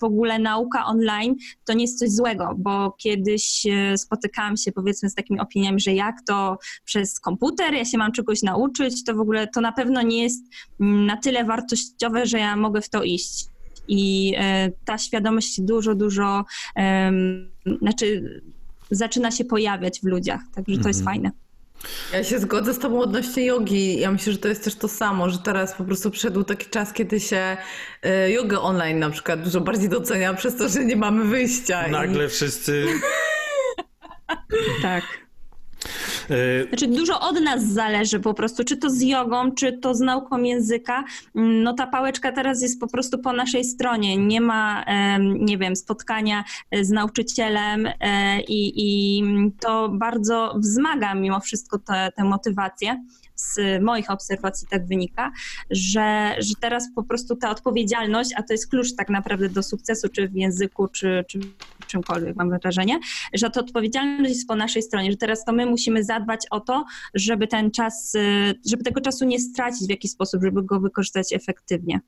w ogóle nauka online to nie jest coś złego, bo kiedyś spotykałam się powiedzmy z takimi opiniami, że jak to przez komputer, ja się mam czegoś nauczyć, to w ogóle to na pewno nie jest na tyle wartościowe, że ja mogę w to iść. I e, ta świadomość dużo, dużo, znaczy zaczyna się pojawiać w ludziach, także to jest fajne. Ja się zgodzę z tobą odnośnie jogi. Ja myślę, że to jest też to samo, że teraz po prostu przyszedł taki czas, kiedy się y, jogę online na przykład dużo bardziej docenia przez to, że nie mamy wyjścia. Nagle wszyscy... [laughs] Tak. E, Znaczy dużo od nas zależy po prostu, czy to z jogą, czy to z nauką języka. Mm, No ta pałeczka teraz jest po prostu po naszej stronie. Nie ma, nie wiem, spotkania e, z nauczycielem e, i, i to bardzo wzmaga mimo wszystko tę motywację. z moich obserwacji tak wynika, że, że teraz po prostu ta odpowiedzialność, a to jest klucz tak naprawdę do sukcesu, czy w języku, czy, czy czymkolwiek, mam wrażenie, że to odpowiedzialność jest po naszej stronie, że teraz to my musimy zadbać o to, żeby ten czas, y, żeby tego czasu nie stracić w jakiś sposób, żeby go wykorzystać efektywnie.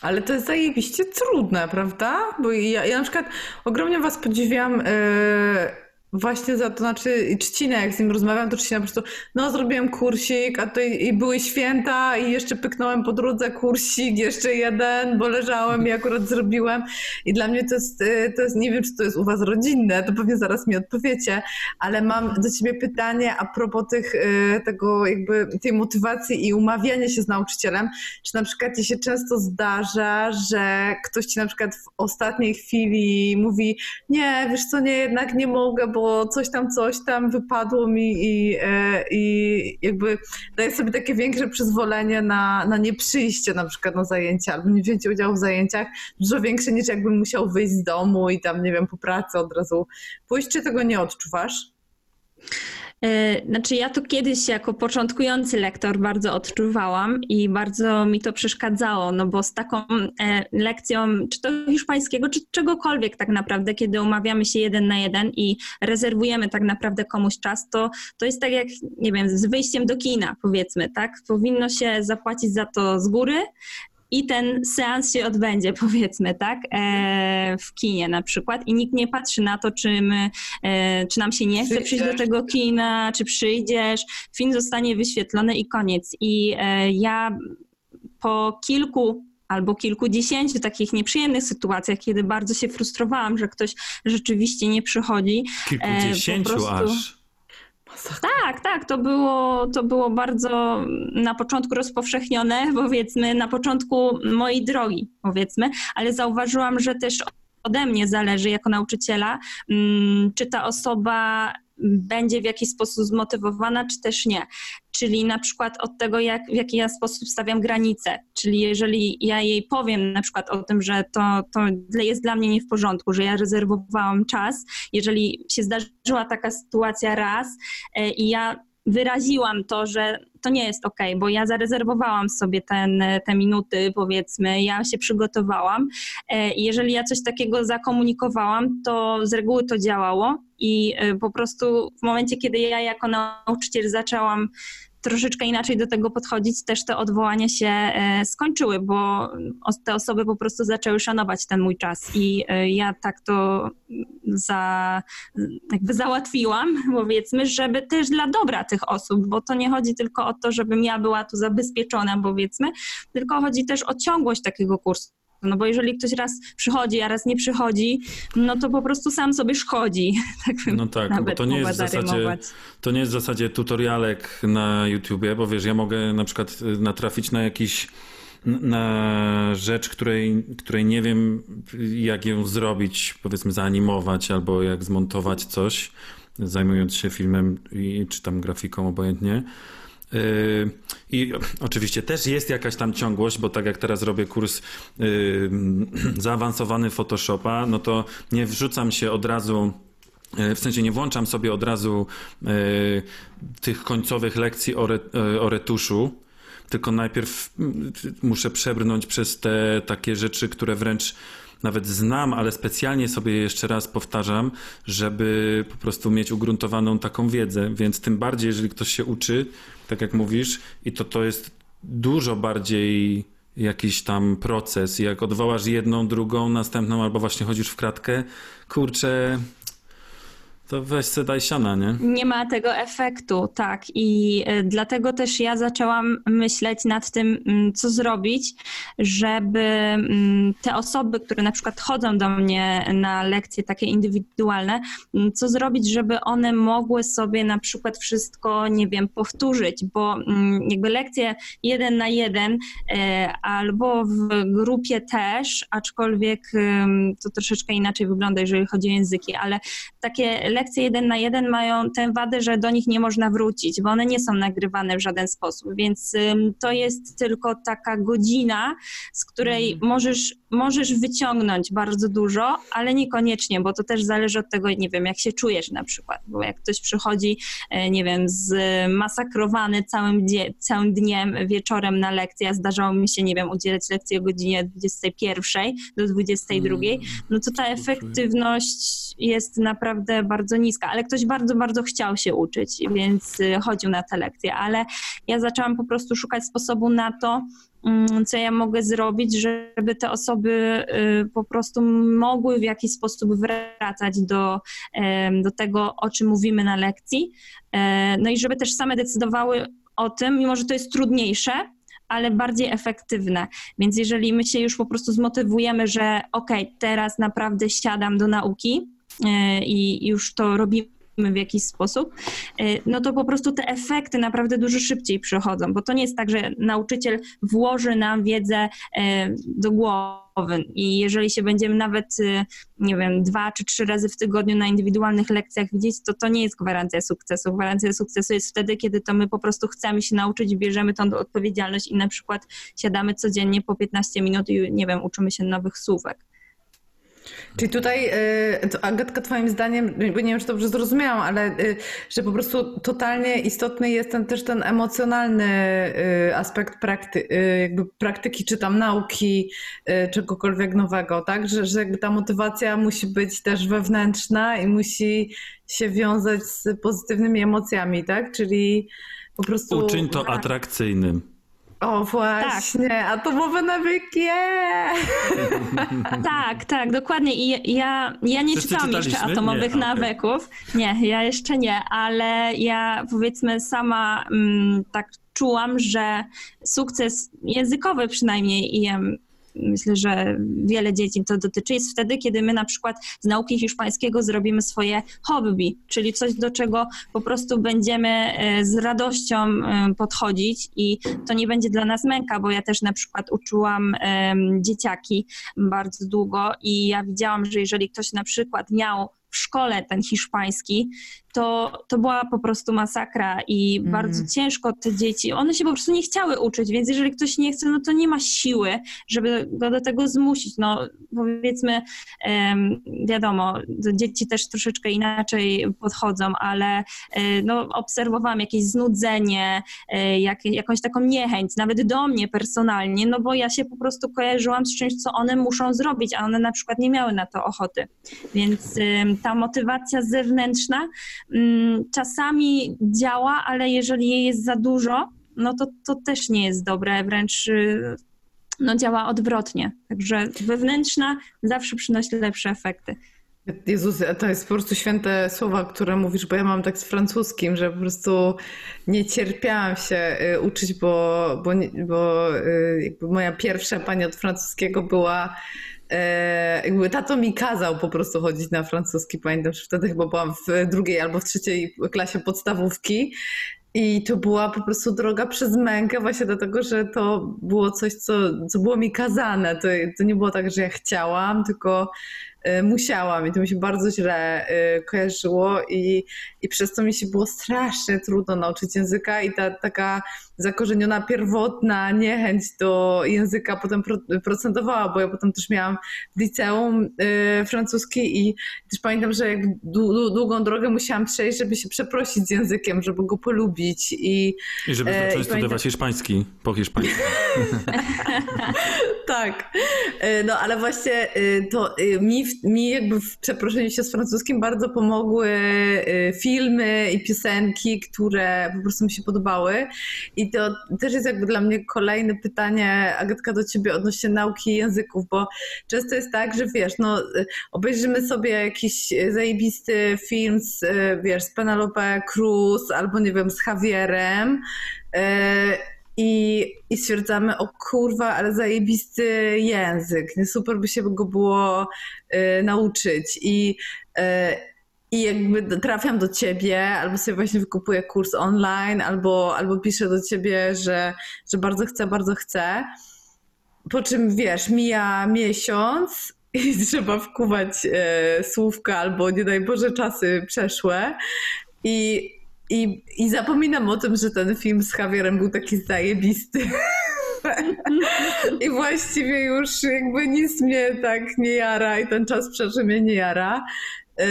Ale to jest zajebiście trudne, prawda? Bo ja, ja na przykład ogromnie was podziwiam. Yy Właśnie za to, znaczy Trzcinę, jak z nim rozmawiam, to Trzcina po prostu, no zrobiłem kursik, a to i były święta i jeszcze pyknąłem po drodze kursik, jeszcze jeden, bo leżałem i akurat zrobiłem. I dla mnie to jest, y, to jest, nie wiem, czy to jest u was rodzinne, to pewnie zaraz mi odpowiecie, ale mam do ciebie pytanie a propos tych, y, tego jakby tej motywacji i umawiania się z nauczycielem. Czy na przykład ci się często zdarza, że ktoś ci na przykład w ostatniej chwili mówi, nie, wiesz co, nie, jednak nie mogę, bo bo coś tam, coś tam wypadło mi i, e, i jakby daję sobie takie większe przyzwolenie na, na nieprzyjście na przykład na zajęcia albo nie wzięcie udziału w zajęciach, dużo większe niż jakbym musiał wyjść z domu i tam, nie wiem, po pracy od razu pójść. Czy tego nie odczuwasz? E, znaczy, ja to kiedyś jako początkujący lektor bardzo odczuwałam i bardzo mi to przeszkadzało, no bo z taką e, lekcją, czy to hiszpańskiego, czy czegokolwiek tak naprawdę, kiedy umawiamy się jeden na jeden i rezerwujemy tak naprawdę komuś czas, to, to jest tak jak, nie wiem, z wyjściem do kina, powiedzmy, tak? Powinno się zapłacić za to z góry, i ten seans się odbędzie, [laughs] powiedzmy, tak, e, w kinie na przykład i nikt nie patrzy na to, czy, my, e, czy nam się nie chce przyjść do tego kina, czy przyjdziesz, film zostanie wyświetlony i koniec. I e, ja po kilku albo kilkudziesięciu takich nieprzyjemnych sytuacjach, kiedy bardzo się frustrowałam, że ktoś rzeczywiście nie przychodzi. Kilkudziesięciu prostu... aż. Tak, tak, to było, to było bardzo na początku rozpowszechnione, powiedzmy, na początku mojej drogi, powiedzmy, ale zauważyłam, że też ode mnie zależy jako nauczyciela, mm, czy ta osoba będzie w jakiś sposób zmotywowana, czy też nie. Czyli na przykład od tego, jak, w jaki ja sposób stawiam granice. Czyli jeżeli ja jej powiem na przykład o tym, że to, to jest dla mnie nie w porządku, że ja rezerwowałam czas, jeżeli się zdarzyła taka sytuacja raz e, i ja wyraziłam to, że to nie jest ok, bo ja zarezerwowałam sobie ten, te minuty, powiedzmy, ja się przygotowałam. E, jeżeli ja coś takiego zakomunikowałam, to z reguły to działało i e, po prostu w momencie, kiedy ja jako nauczyciel zaczęłam troszeczkę inaczej do tego podchodzić, też te odwołania się e, skończyły, bo te osoby po prostu zaczęły szanować ten mój czas i e, ja tak to za, jakby załatwiłam, [laughs] powiedzmy, żeby też dla dobra tych osób, bo to nie chodzi tylko o to, żebym ja była tu zabezpieczona, powiedzmy, tylko chodzi też o ciągłość takiego kursu. No bo jeżeli ktoś raz przychodzi, a raz nie przychodzi, no to po prostu sam sobie szkodzi. [laughs] Tak no tak, bo to nie, jest w zasadzie, to nie jest w zasadzie tutorialek na YouTubie, bo wiesz, ja mogę na przykład y, natrafić na jakiś na rzecz, której, której nie wiem, jak ją zrobić, powiedzmy, zaanimować albo jak zmontować coś, zajmując się filmem i, czy tam grafiką, obojętnie. Yy, I oczywiście też jest jakaś tam ciągłość, bo tak jak teraz robię kurs yy, [clears throat] zaawansowany Photoshopa, no to nie wrzucam się od razu yy, w sensie nie włączam sobie od razu tych końcowych lekcji o, re, o retuszu, tylko najpierw muszę przebrnąć przez te takie rzeczy, które wręcz nawet znam, ale specjalnie sobie jeszcze raz powtarzam, żeby po prostu mieć ugruntowaną taką wiedzę. Więc tym bardziej, jeżeli ktoś się uczy, tak jak mówisz, i to to jest dużo bardziej jakiś tam proces. Jak odwołasz jedną, drugą, następną, albo właśnie chodzisz w kratkę, kurczę, to weź se daj siana, nie? Nie ma tego efektu, tak. I e, dlatego też ja zaczęłam myśleć nad tym, mm, co zrobić, żeby mm, te osoby, które na przykład chodzą do mnie na lekcje takie indywidualne, mm, co zrobić, żeby one mogły sobie na przykład wszystko, nie wiem, powtórzyć, bo jakby lekcje jeden na jeden e, albo w grupie też, aczkolwiek to troszeczkę inaczej wygląda, jeżeli chodzi o języki, ale takie lekcje lekcje jeden na jeden mają tę wadę, że do nich nie można wrócić, bo one nie są nagrywane w żaden sposób, więc to jest tylko taka godzina, z której możesz, możesz wyciągnąć bardzo dużo, ale niekoniecznie, bo to też zależy od tego, nie wiem, jak się czujesz na przykład, bo jak ktoś przychodzi, e, nie wiem, zmasakrowany całym, dzie- całym dniem wieczorem na lekcję, a zdarzało mi się, nie wiem, udzielać lekcji o godzinie 21 do 22, no to ta efektywność jest naprawdę bardzo niska, ale ktoś bardzo, bardzo chciał się uczyć, więc y, chodził na te lekcje, ale ja zaczęłam po prostu szukać sposobu na to, mm, co ja mogę zrobić, żeby te osoby y, po prostu mogły w jakiś sposób wracać do, do tego, o czym mówimy na lekcji. E, No i żeby też same decydowały o tym, mimo że to jest trudniejsze, ale bardziej efektywne. Więc jeżeli my się już po prostu zmotywujemy, że okej, teraz naprawdę siadam do nauki e, i już to robimy w jakiś sposób, e, no to po prostu te efekty naprawdę dużo szybciej przychodzą, bo to nie jest tak, że nauczyciel włoży nam wiedzę e, do głowy i jeżeli się będziemy nawet, e, nie wiem, dwa czy trzy razy w tygodniu na indywidualnych lekcjach widzieć, to to nie jest gwarancja sukcesu. Gwarancja sukcesu jest wtedy, kiedy to my po prostu chcemy się nauczyć, bierzemy tą odpowiedzialność i na przykład siadamy codziennie po 15 minut i, nie wiem, uczymy się nowych słówek. Czyli tutaj, to Agatka, twoim zdaniem, bo nie wiem, czy dobrze zrozumiałam, ale y, że po prostu totalnie istotny jest ten też ten emocjonalny y, aspekt prakty, jakby praktyki, czy tam nauki, czegokolwiek nowego, tak? Że, że jakby ta motywacja musi być też wewnętrzna i musi się wiązać z pozytywnymi emocjami, tak? Czyli po prostu... Uczyń to atrakcyjnym. O właśnie, atomowe nawyki, yeah! [laughs] Tak, tak, dokładnie. I ja, ja nie Wszyscy czytałam jeszcze atomowych Nie, nawyków. Nie, ja jeszcze nie, ale ja powiedzmy sama mm, tak czułam, że sukces językowy przynajmniej i ja myślę, że wiele dzieci to dotyczy, jest wtedy, kiedy my na przykład z nauki hiszpańskiego zrobimy swoje hobby, czyli coś, do czego po prostu będziemy e, z radością e, podchodzić i to nie będzie dla nas męka, bo ja też na przykład uczyłam dzieciaki bardzo długo i ja widziałam, że jeżeli ktoś na przykład miał w szkole ten hiszpański, to, to była po prostu masakra i Mhm. bardzo ciężko te dzieci, one się po prostu nie chciały uczyć, więc jeżeli ktoś nie chce, no to nie ma siły, żeby go do tego zmusić. No powiedzmy, em, wiadomo, do dzieci też troszeczkę inaczej podchodzą, ale e, no, obserwowałam jakieś znudzenie, e, jak, jakąś taką niechęć, nawet do mnie personalnie, no bo ja się po prostu kojarzyłam z czymś, co one muszą zrobić, a one na przykład nie miały na to ochoty. Więc em, ta motywacja zewnętrzna mm, czasami działa, ale jeżeli jej jest za dużo, no to, to też nie jest dobre, wręcz y, no, działa odwrotnie. Także wewnętrzna zawsze przynosi lepsze efekty. Jezus, to jest po prostu święte słowa, które mówisz, bo ja mam tak z francuskim, że po prostu nie cierpiałam się y, uczyć, bo, bo, bo y, moja pierwsza pani od francuskiego była e, jakby tato mi kazał po prostu chodzić na francuski. Pamiętam, że wtedy chyba byłam w drugiej albo w trzeciej klasie podstawówki. I to była po prostu droga przez mękę, właśnie dlatego, że to było coś, co, co było mi kazane. To, to nie było tak, że ja chciałam, tylko musiałam i to mi się bardzo źle y, kojarzyło i, i przez to mi się było strasznie trudno nauczyć języka i ta taka zakorzeniona pierwotna niechęć do języka potem pro, procentowała, bo ja potem też miałam w liceum y, francuski i też pamiętam, że jak dłu- dłu- długą drogę musiałam przejść, żeby się przeprosić z językiem, żeby go polubić i I żeby E, zacząć i pamiętam- studiować hiszpański po hiszpańsku. [laughs] tak. E, No ale właśnie to mi, w- mi jakby w przeproszeniu się z francuskim bardzo pomogły e, filmy i piosenki, które po prostu mi się podobały. I to też jest jakby dla mnie kolejne pytanie, Agatka, do ciebie odnośnie nauki języków, bo często jest tak, że wiesz, no obejrzymy sobie jakiś zajebisty film z, e, wiesz, z Penelope Cruz albo nie wiem, z Javierem e, i, i stwierdzamy, o kurwa, ale zajebisty język, nie super by się go było e, nauczyć. I e, i jakby trafiam do ciebie, albo sobie właśnie wykupuję kurs online, albo, albo piszę do ciebie, że, że bardzo chcę, bardzo chcę. Po czym wiesz, mija miesiąc [laughs] i trzeba wkuwać e, słówka albo nie daj Boże czasy przeszłe. I, i, i zapominam o tym, że ten film z Javierem był taki zajebisty. [laughs] I właściwie już jakby nic mnie tak nie jara i ten czas przeży mnie nie jara. E,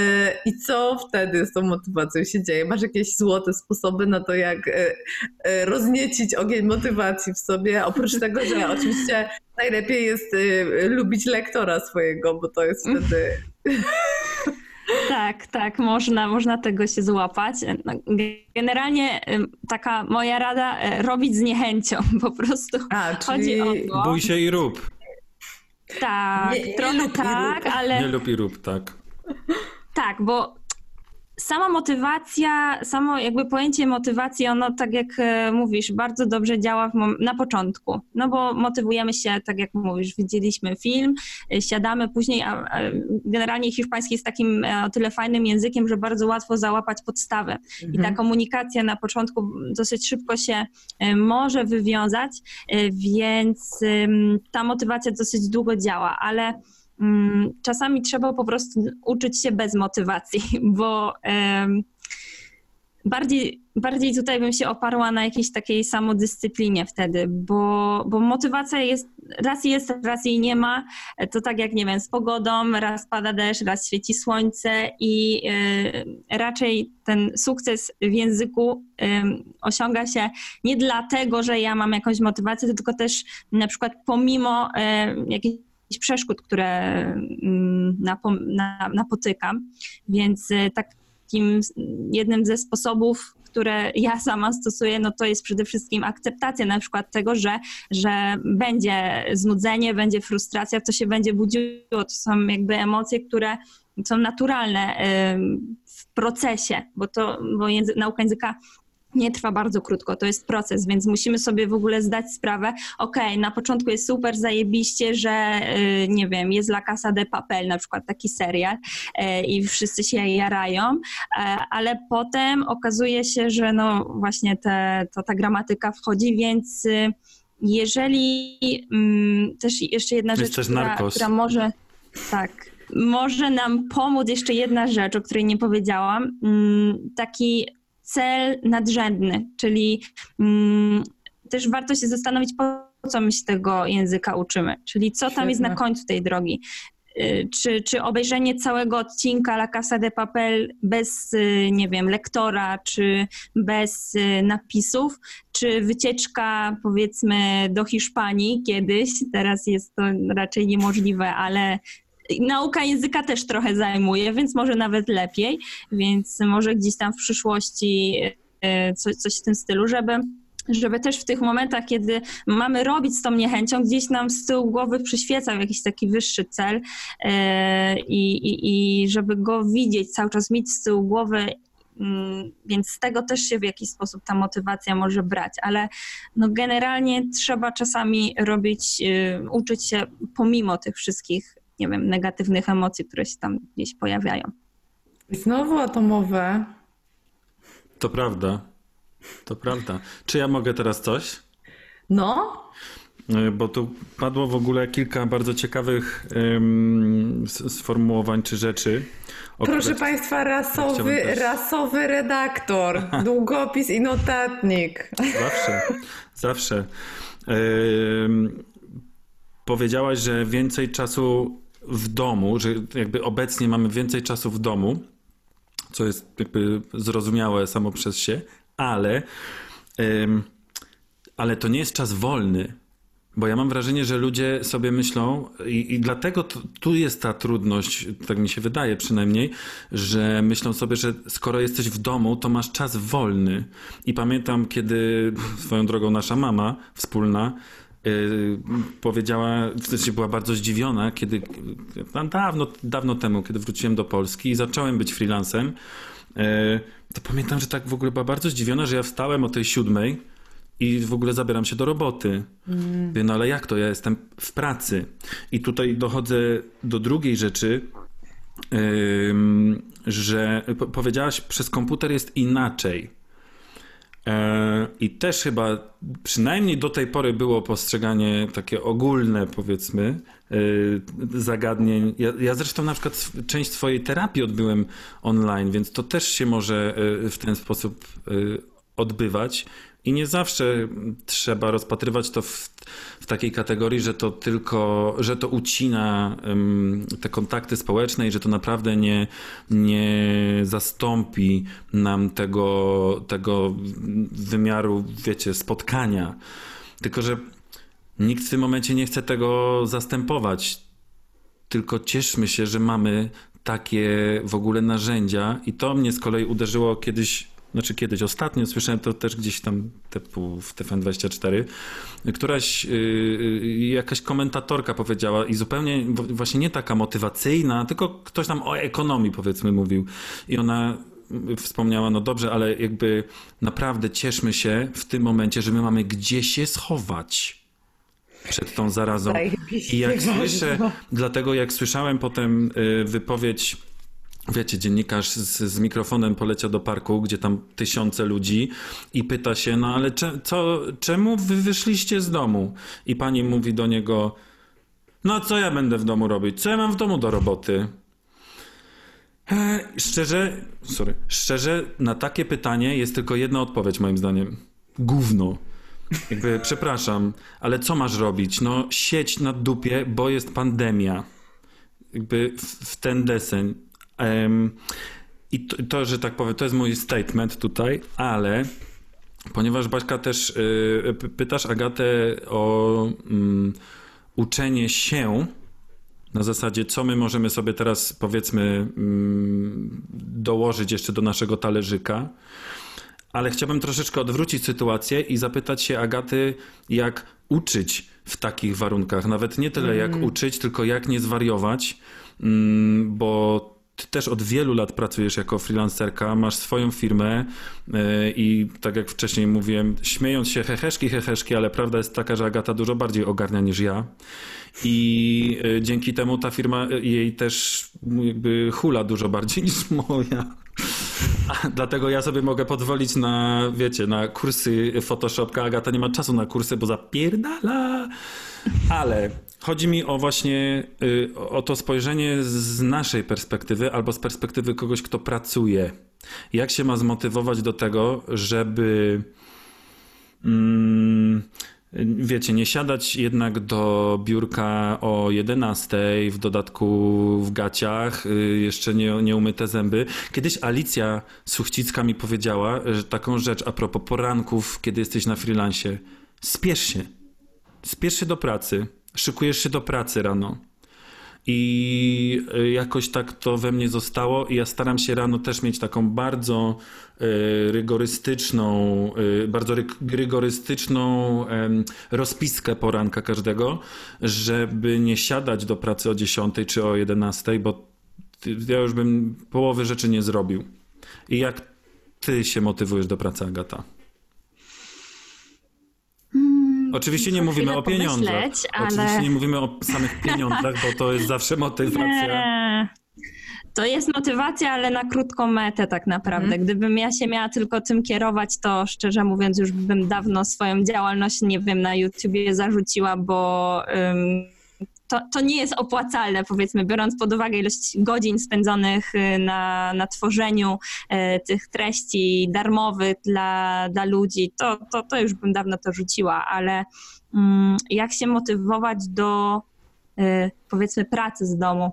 I co wtedy z tą motywacją się dzieje? Masz jakieś złote sposoby na to, jak e, e, rozniecić ogień motywacji w sobie? Oprócz tego, że oczywiście najlepiej jest lubić lektora swojego, bo to jest wtedy. [laughs] Tak, tak, można, można tego się złapać. No, generalnie taka moja rada, robić z niechęcią [laughs] po prostu. A, czyli... Chodzi o to. Bój się i rób. Tak, Nie- nie trochę lub i tak, rób. ale Nie lub i rób, tak. tak, bo sama motywacja, samo jakby pojęcie motywacji, ono tak jak e, mówisz, bardzo dobrze działa na początku. No bo motywujemy się, tak jak mówisz, widzieliśmy film, e, siadamy później, a, a generalnie hiszpański jest takim e, o tyle fajnym językiem, że bardzo łatwo załapać podstawę. I Mhm. ta komunikacja na początku dosyć szybko się może wywiązać, więc ta motywacja dosyć długo działa, ale czasami trzeba po prostu uczyć się bez motywacji, [laughs] bo bardziej, bardziej tutaj bym się oparła na jakiejś takiej samodyscyplinie wtedy, bo, bo motywacja jest, raz jest, raz jej nie ma. To tak jak, nie wiem, z pogodą, raz pada deszcz, raz świeci słońce i e, raczej ten sukces w języku osiąga się nie dlatego, że ja mam jakąś motywację, tylko też na przykład pomimo jakichś przeszkód, które mm, napo- na, napotykam. Więc e, takim jednym ze sposobów, które [laughs] ja sama stosuję, no to jest przede wszystkim akceptacja na przykład tego, że, że będzie znudzenie, będzie frustracja, to się będzie budziło. To są jakby emocje, które są naturalne em, w procesie, bo to, bo nauka języka nie trwa bardzo krótko, to jest proces, więc musimy sobie w ogóle zdać sprawę, okej, na początku jest super zajebiście, że y, nie wiem, jest La Casa de Papel, na przykład taki serial y, i wszyscy się jarają, e, ale potem okazuje się, że no właśnie te, to ta gramatyka wchodzi, więc y, jeżeli mm, też jeszcze jedna Jest rzecz, też która, która może tak, może nam pomóc jeszcze jedna rzecz, o której nie powiedziałam, mm, taki cel nadrzędny, czyli mm, też warto się zastanowić, po co my się tego języka uczymy, czyli co tam jest na końcu tej drogi. Y, Czy, czy obejrzenie całego odcinka La Casa de Papel bez, y, nie wiem, lektora, czy bez y, napisów, czy wycieczka powiedzmy do Hiszpanii kiedyś, teraz jest to raczej niemożliwe, ale nauka języka też trochę zajmuje, więc może nawet lepiej, więc może gdzieś tam w przyszłości y, coś, coś w tym stylu, żeby żeby też w tych momentach, kiedy mamy robić z tą niechęcią, gdzieś nam z tyłu głowy przyświecał jakiś taki wyższy cel e, i, i, i żeby go widzieć, cały czas mieć z tyłu głowy, mm, więc z tego też się w jakiś sposób ta motywacja może brać, ale no generalnie trzeba czasami robić, y, uczyć się pomimo tych wszystkich, nie wiem, negatywnych emocji, które się tam gdzieś pojawiają. Znowu atomowe. To prawda. To prawda. Czy ja mogę teraz coś? No, Y, Bo tu padło w ogóle kilka bardzo ciekawych s- sformułowań czy rzeczy. proszę które- Państwa, rasowy, chciałbym też. rasowy redaktor, [laughs] długopis i notatnik. Zawsze, zawsze. Ym, powiedziałaś, że więcej czasu w domu, że jakby obecnie mamy więcej czasu w domu, co jest jakby zrozumiałe samo przez się, ale, ym, ale to nie jest czas wolny. Bo ja mam wrażenie, że ludzie sobie myślą, i, i dlatego tu, tu jest ta trudność, tak mi się wydaje przynajmniej, że myślą sobie, że skoro jesteś w domu, to masz czas wolny. I pamiętam, kiedy swoją drogą nasza mama wspólna powiedziała, w sensie była bardzo zdziwiona, kiedy yy, dawno, dawno temu, kiedy wróciłem do Polski i zacząłem być freelancem, yy, to pamiętam, że tak w ogóle była bardzo zdziwiona, że ja wstałem o tej siódmej i w ogóle zabieram się do roboty. Mówię, no ale jak to? Ja jestem w pracy. I tutaj dochodzę do drugiej rzeczy, że po- powiedziałaś, przez komputer jest inaczej. E, I też chyba przynajmniej do tej pory było postrzeganie takie ogólne, powiedzmy, e, zagadnień. Ja, ja zresztą na przykład część swojej terapii odbyłem online, więc to też się może e, w ten sposób odbywać. I nie zawsze trzeba rozpatrywać to w, w takiej kategorii, że to tylko, że to ucina em, te kontakty społeczne i że to naprawdę nie, nie zastąpi nam tego, tego wymiaru, wiecie, spotkania. Tylko, że nikt w tym momencie nie chce tego zastępować. Tylko cieszmy się, że mamy takie w ogóle narzędzia i to mnie z kolei uderzyło kiedyś, znaczy kiedyś, ostatnio słyszałem to też gdzieś tam typu w TFN24, któraś yy, jakaś komentatorka powiedziała i zupełnie właśnie nie taka motywacyjna, tylko ktoś tam o ekonomii powiedzmy mówił i ona wspomniała, no dobrze, ale jakby naprawdę cieszmy się w tym momencie, że my mamy gdzie się schować przed tą zarazą. I jak słyszę, dlatego jak słyszałem potem y, wypowiedź, wiecie, dziennikarz z, z mikrofonem poleciał do parku, gdzie tam tysiące ludzi i pyta się, no ale cze, co, czemu wy wyszliście z domu? I pani mówi do niego, no co ja będę w domu robić? Co ja mam w domu do roboty? E, Szczerze, sorry, szczerze, na takie pytanie jest tylko jedna odpowiedź moim zdaniem. Gówno. Jakby, przepraszam, ale co masz robić? No, sieć na dupie, bo jest pandemia. Jakby w, w ten deseń. I to, to, że tak powiem, to jest mój statement tutaj, ale ponieważ Baśka też y, pytasz Agatę o mm, uczenie się na zasadzie, co my możemy sobie teraz, powiedzmy, mm, dołożyć jeszcze do naszego talerzyka. Ale chciałbym troszeczkę odwrócić sytuację i zapytać się Agaty, jak uczyć w takich warunkach. Nawet nie tyle jak uczyć, tylko jak nie zwariować, mm, bo ty też od wielu lat pracujesz jako freelancerka, masz swoją firmę yy, i tak jak wcześniej mówiłem, śmiejąc się heheszki, heheszki, ale prawda jest taka, że Agata dużo bardziej ogarnia niż ja. I yy, dzięki temu ta firma yy, jej też jakby hula dużo bardziej [laughs] niż moja. A, Dlatego ja sobie mogę pozwolić na, wiecie, na kursy Photoshopka. Agata nie ma czasu na kursy, bo zapierdala. Ale chodzi mi o właśnie y, o to spojrzenie z naszej perspektywy albo z perspektywy kogoś, kto pracuje. Jak się ma zmotywować do tego, żeby mm, wiecie, nie siadać jednak do biurka o 11, w dodatku w gaciach, y, jeszcze nie, nie umyte zęby. Kiedyś Alicja Suchcicka mi powiedziała że taką rzecz a propos poranków, kiedy jesteś na freelancie. Spiesz się. Spiesz się do pracy. Szykujesz się do pracy rano. I y, jakoś tak to we mnie zostało i ja staram się rano też mieć taką bardzo y, rygorystyczną, y, bardzo ryg- rygorystyczną rozpiskę poranka każdego, żeby nie siadać do pracy o 10 czy o 11, bo ja już bym połowy rzeczy nie zrobił. I jak ty się motywujesz do pracy, Agata? Oczywiście nie mówimy o pieniądzach. ale- Oczywiście nie mówimy o samych pieniądzach, bo to jest zawsze motywacja. Nie. To jest motywacja, ale na krótką metę tak naprawdę. Mhm. Gdybym ja się miała tylko tym kierować, to szczerze mówiąc już bym dawno swoją działalność, nie wiem, na YouTubie zarzuciła, bo ym, to, to nie jest opłacalne, powiedzmy, biorąc pod uwagę ilość godzin spędzonych y, na, na tworzeniu y, tych treści darmowych dla, dla ludzi, to, to, to już bym dawno to rzuciła, ale mm, jak się motywować do y, powiedzmy pracy z domu?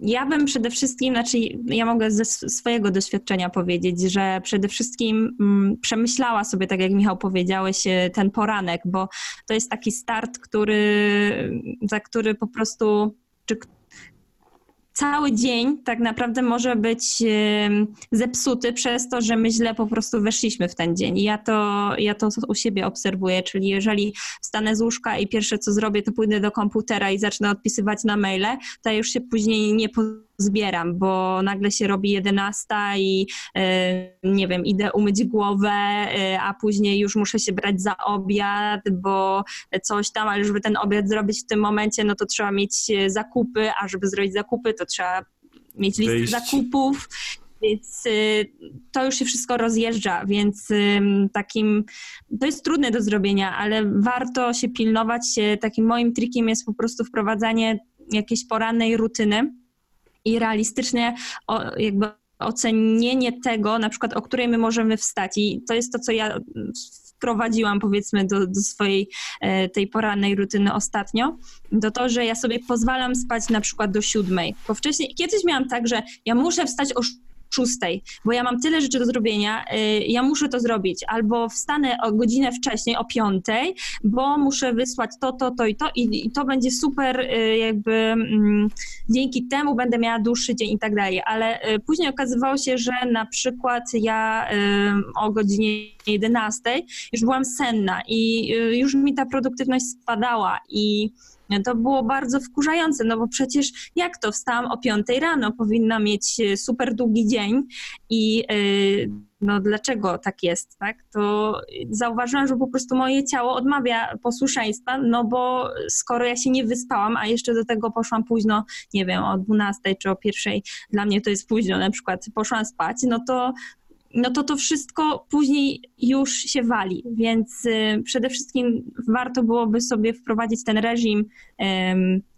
Ja bym przede wszystkim, znaczy ja mogę ze sw- swojego doświadczenia powiedzieć, że przede wszystkim mm, przemyślała sobie, tak jak Michał powiedziałeś, ten poranek, bo to jest taki start, który, za który po prostu, czy cały dzień tak naprawdę może być zepsuty przez to, że my źle po prostu weszliśmy w ten dzień. I ja to, ja to u siebie obserwuję, czyli jeżeli wstanę z łóżka i pierwsze co zrobię, to pójdę do komputera i zacznę odpisywać na maile, to ja już się później nie pozbieram, bo nagle się robi 11 i e, nie wiem, idę umyć głowę, e, a później już muszę się brać za obiad, bo coś tam, ale żeby ten obiad zrobić w tym momencie, no to trzeba mieć e, zakupy, a żeby zrobić zakupy, to trzeba mieć listę Wyjść. zakupów. Więc to już się wszystko rozjeżdża, więc takim, to jest trudne do zrobienia, ale warto się pilnować. Takim moim trikiem jest po prostu wprowadzanie jakiejś porannej rutyny i realistycznie o, jakby ocenienie tego, na przykład o której my możemy wstać. I to jest to, co ja wprowadziłam powiedzmy do, do swojej e, tej porannej rutyny ostatnio, to to, że ja sobie pozwalam spać na przykład do siódmej. Bo wcześniej, kiedyś miałam tak, że ja muszę wstać o szóstej, bo ja mam tyle rzeczy do zrobienia, y, ja muszę to zrobić, albo wstanę o godzinę wcześniej, o piątej, bo muszę wysłać to, to, to i to i, i to będzie super, y, jakby mm, dzięki temu będę miała dłuższy dzień i tak dalej, ale y, później okazywało się, że na przykład ja y, o godzinie 11 już byłam senna i już mi ta produktywność spadała i to było bardzo wkurzające, no bo przecież jak to, wstałam o 5 rano, powinna mieć e, super długi dzień i e, no dlaczego tak jest, tak? To zauważyłam, że po prostu moje ciało odmawia posłuszeństwa, no bo skoro ja się nie wyspałam, a jeszcze do tego poszłam późno, nie wiem, o 12 czy o 1, dla mnie to jest późno, na przykład poszłam spać, no to no to to wszystko później już się wali, więc y, przede wszystkim warto byłoby sobie wprowadzić ten reżim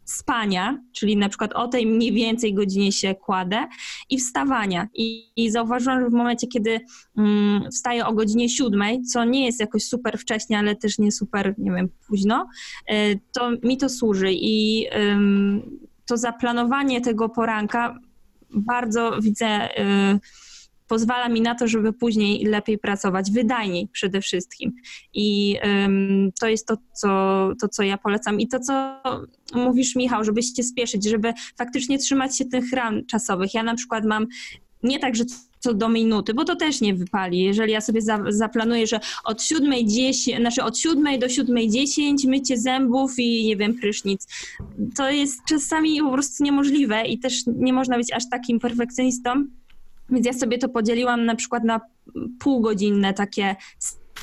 spania, czyli na przykład o tej mniej więcej godzinie się kładę i wstawania. I, i zauważyłam, że w momencie, kiedy mm, wstaję o godzinie siódmej, co nie jest jakoś super wcześnie, ale też nie super, nie wiem, późno, y, to mi to służy i ym, to zaplanowanie tego poranka bardzo widzę... Y, pozwala mi na to, żeby później lepiej pracować, wydajniej przede wszystkim. I ym, to jest to co, to, co ja polecam. I to, co mówisz, Michał, żeby się spieszyć, żeby faktycznie trzymać się tych ram czasowych. Ja na przykład mam nie tak, że co do minuty, bo to też nie wypali. Jeżeli ja sobie za, zaplanuję, że od 7.10, znaczy od 7 do 7.10 mycie zębów i nie wiem, prysznic, to jest czasami po prostu niemożliwe i też nie można być aż takim perfekcjonistą, więc ja sobie to podzieliłam na przykład na półgodzinne takie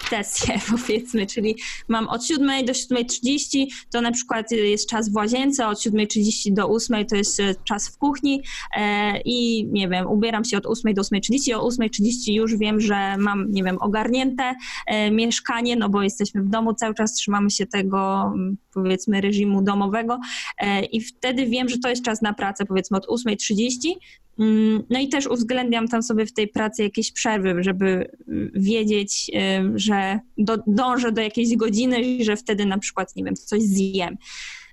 sesje, [laughs] powiedzmy, czyli mam od 7 do 7.30 to na przykład jest czas w łazience, od 7.30 do 8 to jest czas w kuchni e, i nie wiem, ubieram się od 8 do 8.30, o 8.30 już wiem, że mam, nie wiem, ogarnięte e, mieszkanie, no bo jesteśmy w domu, cały czas trzymamy się tego, powiedzmy, reżimu domowego e, i wtedy wiem, że to jest czas na pracę, powiedzmy od 8.30 no i też uwzględniam tam sobie w tej pracy jakieś przerwy, żeby wiedzieć, że do, dążę do jakiejś godziny i że wtedy na przykład, nie wiem, coś zjem.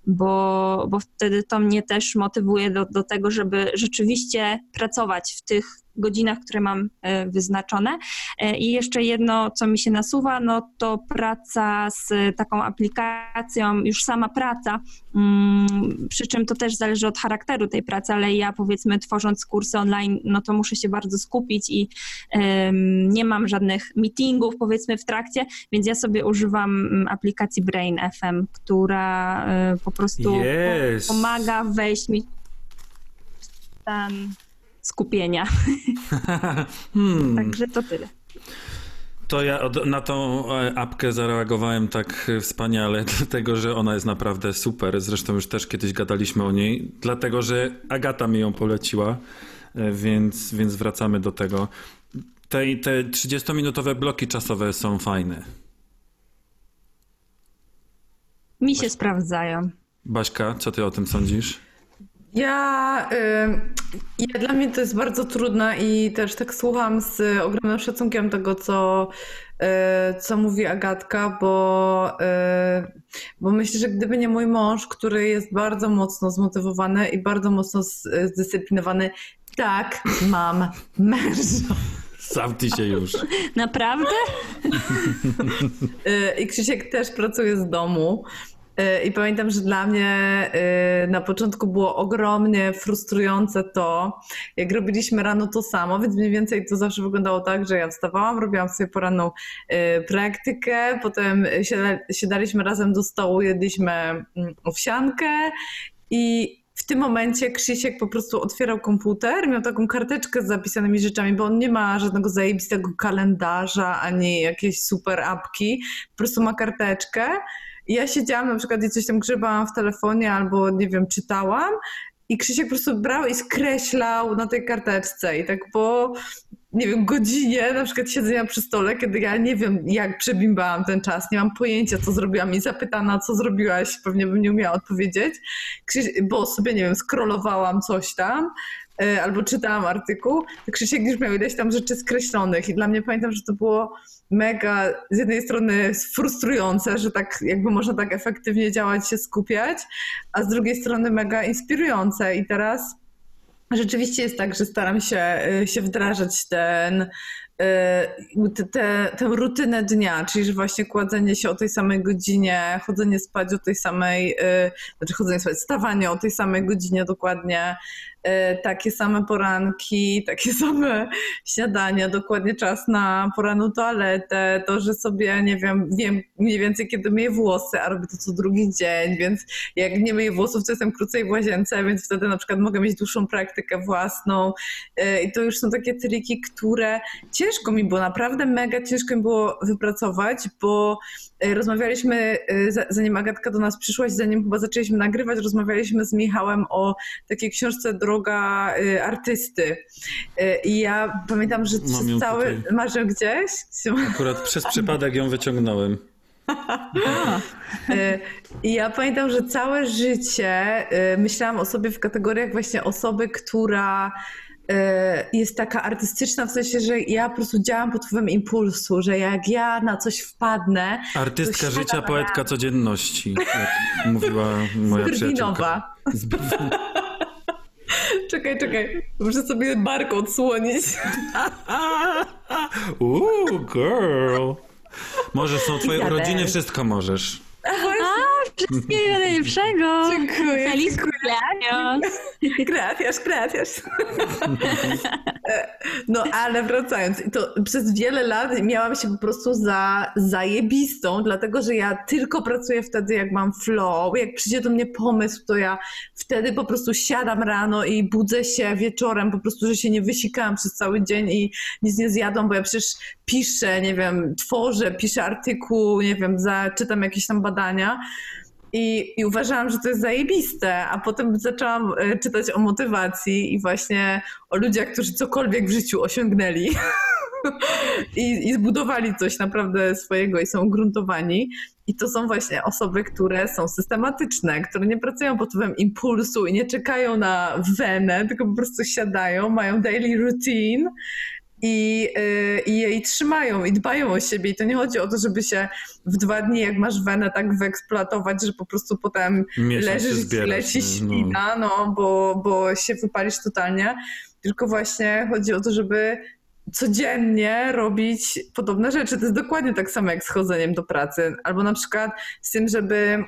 Bo, bo wtedy to mnie też motywuje do, do tego, żeby rzeczywiście pracować w tych godzinach, które mam e, wyznaczone. E, I jeszcze jedno, co mi się nasuwa, no to praca z taką aplikacją, już sama praca, mm, przy czym to też zależy od charakteru tej pracy, ale ja powiedzmy tworząc kursy online, no to muszę się bardzo skupić i nie mam żadnych meetingów powiedzmy w trakcie, więc ja sobie używam mm, aplikacji Brain FM, która e, po prostu yes. pomaga wejść mi w stan skupienia. [laughs] [laughs] hmm. Także to tyle. To ja na tą apkę zareagowałem tak wspaniale, [laughs] dlatego że ona jest naprawdę super. Zresztą już też kiedyś gadaliśmy o niej, dlatego że Agata mi ją poleciła, więc, więc wracamy do tego. Te, te 30-minutowe bloki czasowe są fajne. Mi się Baś... sprawdzają. Baśka, co ty o tym sądzisz? Ja, ja, dla mnie to jest bardzo trudne i też tak słucham z ogromnym szacunkiem tego, co, y, co mówi Agatka, bo, y, bo myślę, że gdyby nie mój mąż, który jest bardzo mocno zmotywowany i bardzo mocno zdyscyplinowany, tak, mam męża. Sam ty się już. Naprawdę? Y, I Krzysiek też pracuje z domu. I pamiętam, że dla mnie y, na początku było ogromnie frustrujące to, jak robiliśmy rano to samo, więc mniej więcej to zawsze wyglądało tak, że ja wstawałam, robiłam sobie poranną y, praktykę, potem siadaliśmy razem do stołu, jedliśmy mm, owsiankę i w tym momencie Krzysiek po prostu otwierał komputer, miał taką karteczkę z zapisanymi rzeczami, bo on nie ma żadnego zajebistego kalendarza ani jakiejś super apki, po prostu ma karteczkę ja siedziałam na przykład i coś tam grzebałam w telefonie albo nie wiem, czytałam i Krzysiek po prostu brał i skreślał na tej karteczce i tak po, nie wiem, godzinie na przykład siedzenia przy stole, kiedy ja nie wiem, jak przebimbałam ten czas, nie mam pojęcia, co zrobiłam i zapytana, co zrobiłaś, pewnie bym nie umiała odpowiedzieć, bo sobie, nie wiem, scrollowałam coś tam, albo czytałam artykuł, to Krzysiek już miał ileś tam rzeczy skreślonych i dla mnie pamiętam, że to było mega z jednej strony frustrujące, że tak jakby można tak efektywnie działać, się skupiać, a z drugiej strony mega inspirujące. I teraz rzeczywiście jest tak, że staram się, y, się wdrażać ten, te, te, tę rutynę dnia, czyli że właśnie kładzenie się o tej samej godzinie, chodzenie spać o tej samej, znaczy chodzenie spać, stawanie o tej samej godzinie dokładnie, takie same poranki, takie [laughs] same śniadania, dokładnie czas na poranną toaletę, to, że sobie, nie wiem, wiem mniej więcej kiedy myję włosy, a robię to co drugi dzień, więc jak nie myję włosów, to jestem krócej w łazience, więc wtedy na przykład mogę mieć dłuższą praktykę własną. I to już są takie triki, które ciężko mi było, naprawdę mega ciężko mi było wypracować, bo rozmawialiśmy, zanim Agatka do nas przyszłaś, zanim chyba zaczęliśmy nagrywać, rozmawialiśmy z Michałem o takiej książce Droga y, Artysty. Y, I ja pamiętam, że Mam cały... tutaj. Masz ją gdzieś? Akurat przez przypadek ją wyciągnąłem. Y, I ja pamiętam, że całe życie myślałam o sobie w kategoriach właśnie osoby, która jest taka artystyczna, w sensie, że ja po prostu działam pod wpływem impulsu, że jak ja na coś wpadnę, Artystka życia, poetka codzienności, jak mówiła moja przyjaciółka. Brwinowa. Czekaj, czekaj, muszę sobie bark odsłonić. Uuu, girl. Możesz, są twoje Ja urodziny, też. wszystko możesz. Wszystkiego najlepszego! Dziękuję, Feliz cumpleaños! [laughs] Gracias, gracias. [laughs] No ale wracając, to przez wiele lat miałam się po prostu za zajebistą, dlatego że ja tylko pracuję wtedy, jak mam flow. Jak przyjdzie do mnie pomysł, to ja wtedy po prostu siadam rano i budzę się wieczorem, po prostu, że się nie wysikałam przez cały dzień i nic nie zjadłam, bo ja przecież piszę, nie wiem, tworzę, piszę artykuł, nie wiem, za, czytam jakieś tam badania. I, I uważałam, że to jest zajebiste, a potem zaczęłam e, czytać o motywacji i właśnie o ludziach, którzy cokolwiek w życiu osiągnęli [laughs] I, i zbudowali coś naprawdę swojego i są ugruntowani. I to są właśnie osoby, które są systematyczne, które nie pracują pod wpływem impulsu i nie czekają na wenę, tylko po prostu siadają, mają daily routine i, yy, i jej trzymają i dbają o siebie. I to nie chodzi o to, żeby się w dwa dni, jak masz wenę, tak wyeksploatować, że po prostu potem Miesiąc leżysz i zbierać, leci nie? ślina, no, bo, bo się wypalisz totalnie. Tylko właśnie chodzi o to, żeby codziennie robić podobne rzeczy. To jest dokładnie tak samo jak z chodzeniem do pracy. Albo na przykład z tym, żeby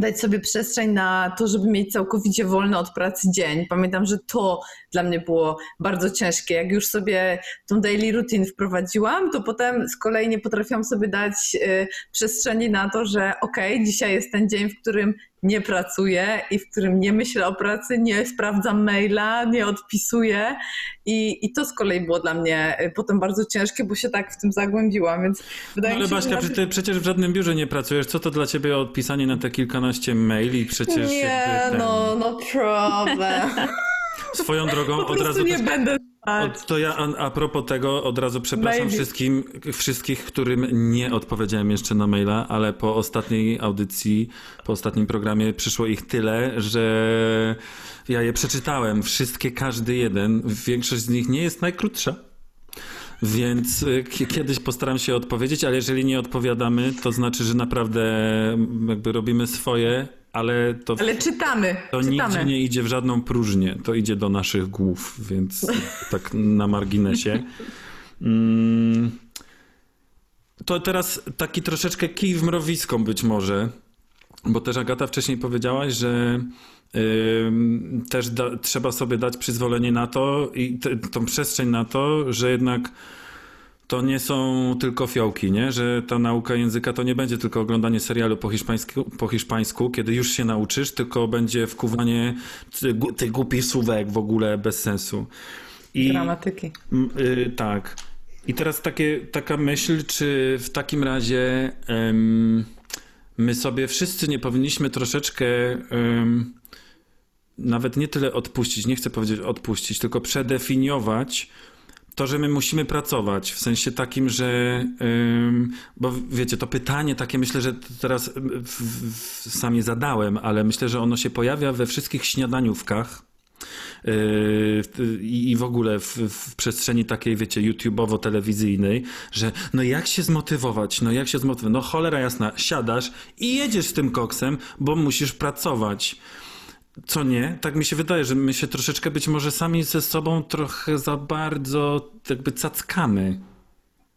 dać sobie przestrzeń na to, żeby mieć całkowicie wolny od pracy dzień. Pamiętam, że to dla mnie było bardzo ciężkie. Jak już sobie tą daily routine wprowadziłam, to potem z kolei nie potrafiłam sobie dać y, przestrzeni na to, że okej, okay, dzisiaj jest ten dzień, w którym nie pracuję i w którym nie myślę o pracy, nie sprawdzam maila, nie odpisuję. I, i to z kolei było dla mnie y, potem bardzo ciężkie, bo się tak w tym zagłębiłam, więc wydaje No ale mi się, Baśka, że... ty, przecież w żadnym biurze nie pracujesz. Co to dla ciebie odpisanie na te kilkanaście maili? Przecież Nie, ten... no, no problem. [laughs] Swoją [laughs] drogą Po od razu... nie będę Od, to ja a, a propos tego od razu przepraszam wszystkim, wszystkich, którym nie odpowiedziałem jeszcze na maila, ale po ostatniej audycji, po ostatnim programie przyszło ich tyle, że ja je przeczytałem. Wszystkie, każdy jeden. Większość z nich nie jest najkrótsza. Więc y, kiedyś postaram się odpowiedzieć, ale jeżeli nie odpowiadamy, to znaczy, że naprawdę jakby robimy swoje, ale to, Ale czytamy, to czytamy. nigdzie nie idzie w żadną próżnię. To idzie do naszych głów, więc [laughs] tak na marginesie. Mm. To teraz taki troszeczkę kij w mrowisko być może, bo też Agata wcześniej powiedziałaś, że też da, trzeba sobie dać przyzwolenie na to i te, tą przestrzeń na to, że jednak to nie są tylko fiołki, nie? że ta nauka języka to nie będzie tylko oglądanie serialu po hiszpańsku, po hiszpańsku kiedy już się nauczysz, tylko będzie wkuwanie ty- tych głupich słówek w ogóle bez sensu. I, Gramatyki. Y, tak. I teraz takie, taka myśl, czy w takim razie em, my sobie wszyscy nie powinniśmy troszeczkę em, nawet nie tyle odpuścić, nie chcę powiedzieć odpuścić, tylko przedefiniować to, że my musimy pracować, w sensie takim, że, bo wiecie, to pytanie takie myślę, że teraz w, sam je zadałem, ale myślę, że ono się pojawia we wszystkich śniadaniówkach. Yy, I w ogóle w, w, przestrzeni takiej, wiecie, YouTubeowo-telewizyjnej, że no jak się zmotywować, no jak się zmotywować, no cholera jasna, siadasz i jedziesz z tym koksem, bo musisz pracować. Co nie? Tak mi się wydaje, że my się troszeczkę być może sami ze sobą trochę za bardzo jakby cackamy.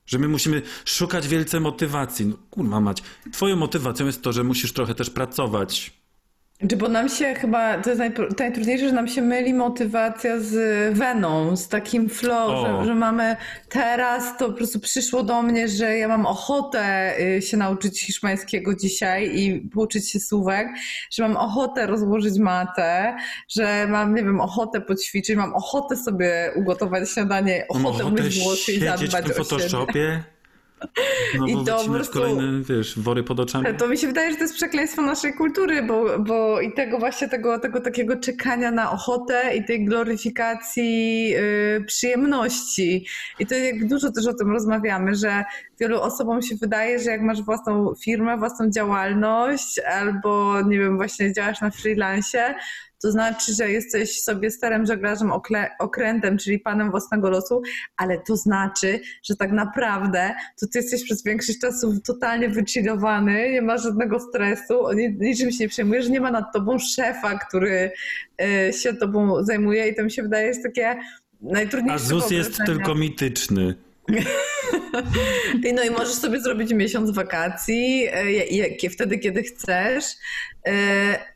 Że my musimy szukać wielce motywacji. No kurwa mać, twoją motywacją jest to, że musisz trochę też pracować. Czy bo nam się chyba, to jest najtrudniejsze, że nam się myli motywacja z weną, z takim flow, że, że, mamy teraz, to po prostu przyszło do mnie, że ja mam ochotę y, się nauczyć hiszpańskiego dzisiaj i pouczyć się słówek, że mam ochotę rozłożyć matę, że mam, nie wiem, ochotę poćwiczyć, mam ochotę sobie ugotować śniadanie, ochotę, mam ochotę myć włosy i zadbać w Photoshopie. [laughs] No I to po prostu, kolejne, wiesz, wory pod oczami. To mi się wydaje, że to jest przekleństwo naszej kultury, bo, bo i tego właśnie, tego, tego takiego czekania na ochotę i tej gloryfikacji yy, przyjemności. I to jak dużo też o tym rozmawiamy, że wielu osobom się wydaje, że jak masz własną firmę, własną działalność albo, nie wiem, właśnie działasz na freelancie, to znaczy, że jesteś sobie starym żeglarzem okrętem, czyli panem własnego losu, ale to znaczy, że tak naprawdę to ty jesteś przez większość czasu totalnie wychillowany, nie masz żadnego stresu, niczym się nie przejmujesz, nie ma nad tobą szefa, który e, się tobą zajmuje i to mi się wydaje jest takie najtrudniejsze. A ZUS jest tylko mityczny. [laughs] no i możesz sobie zrobić miesiąc wakacji, e, wtedy, kiedy chcesz,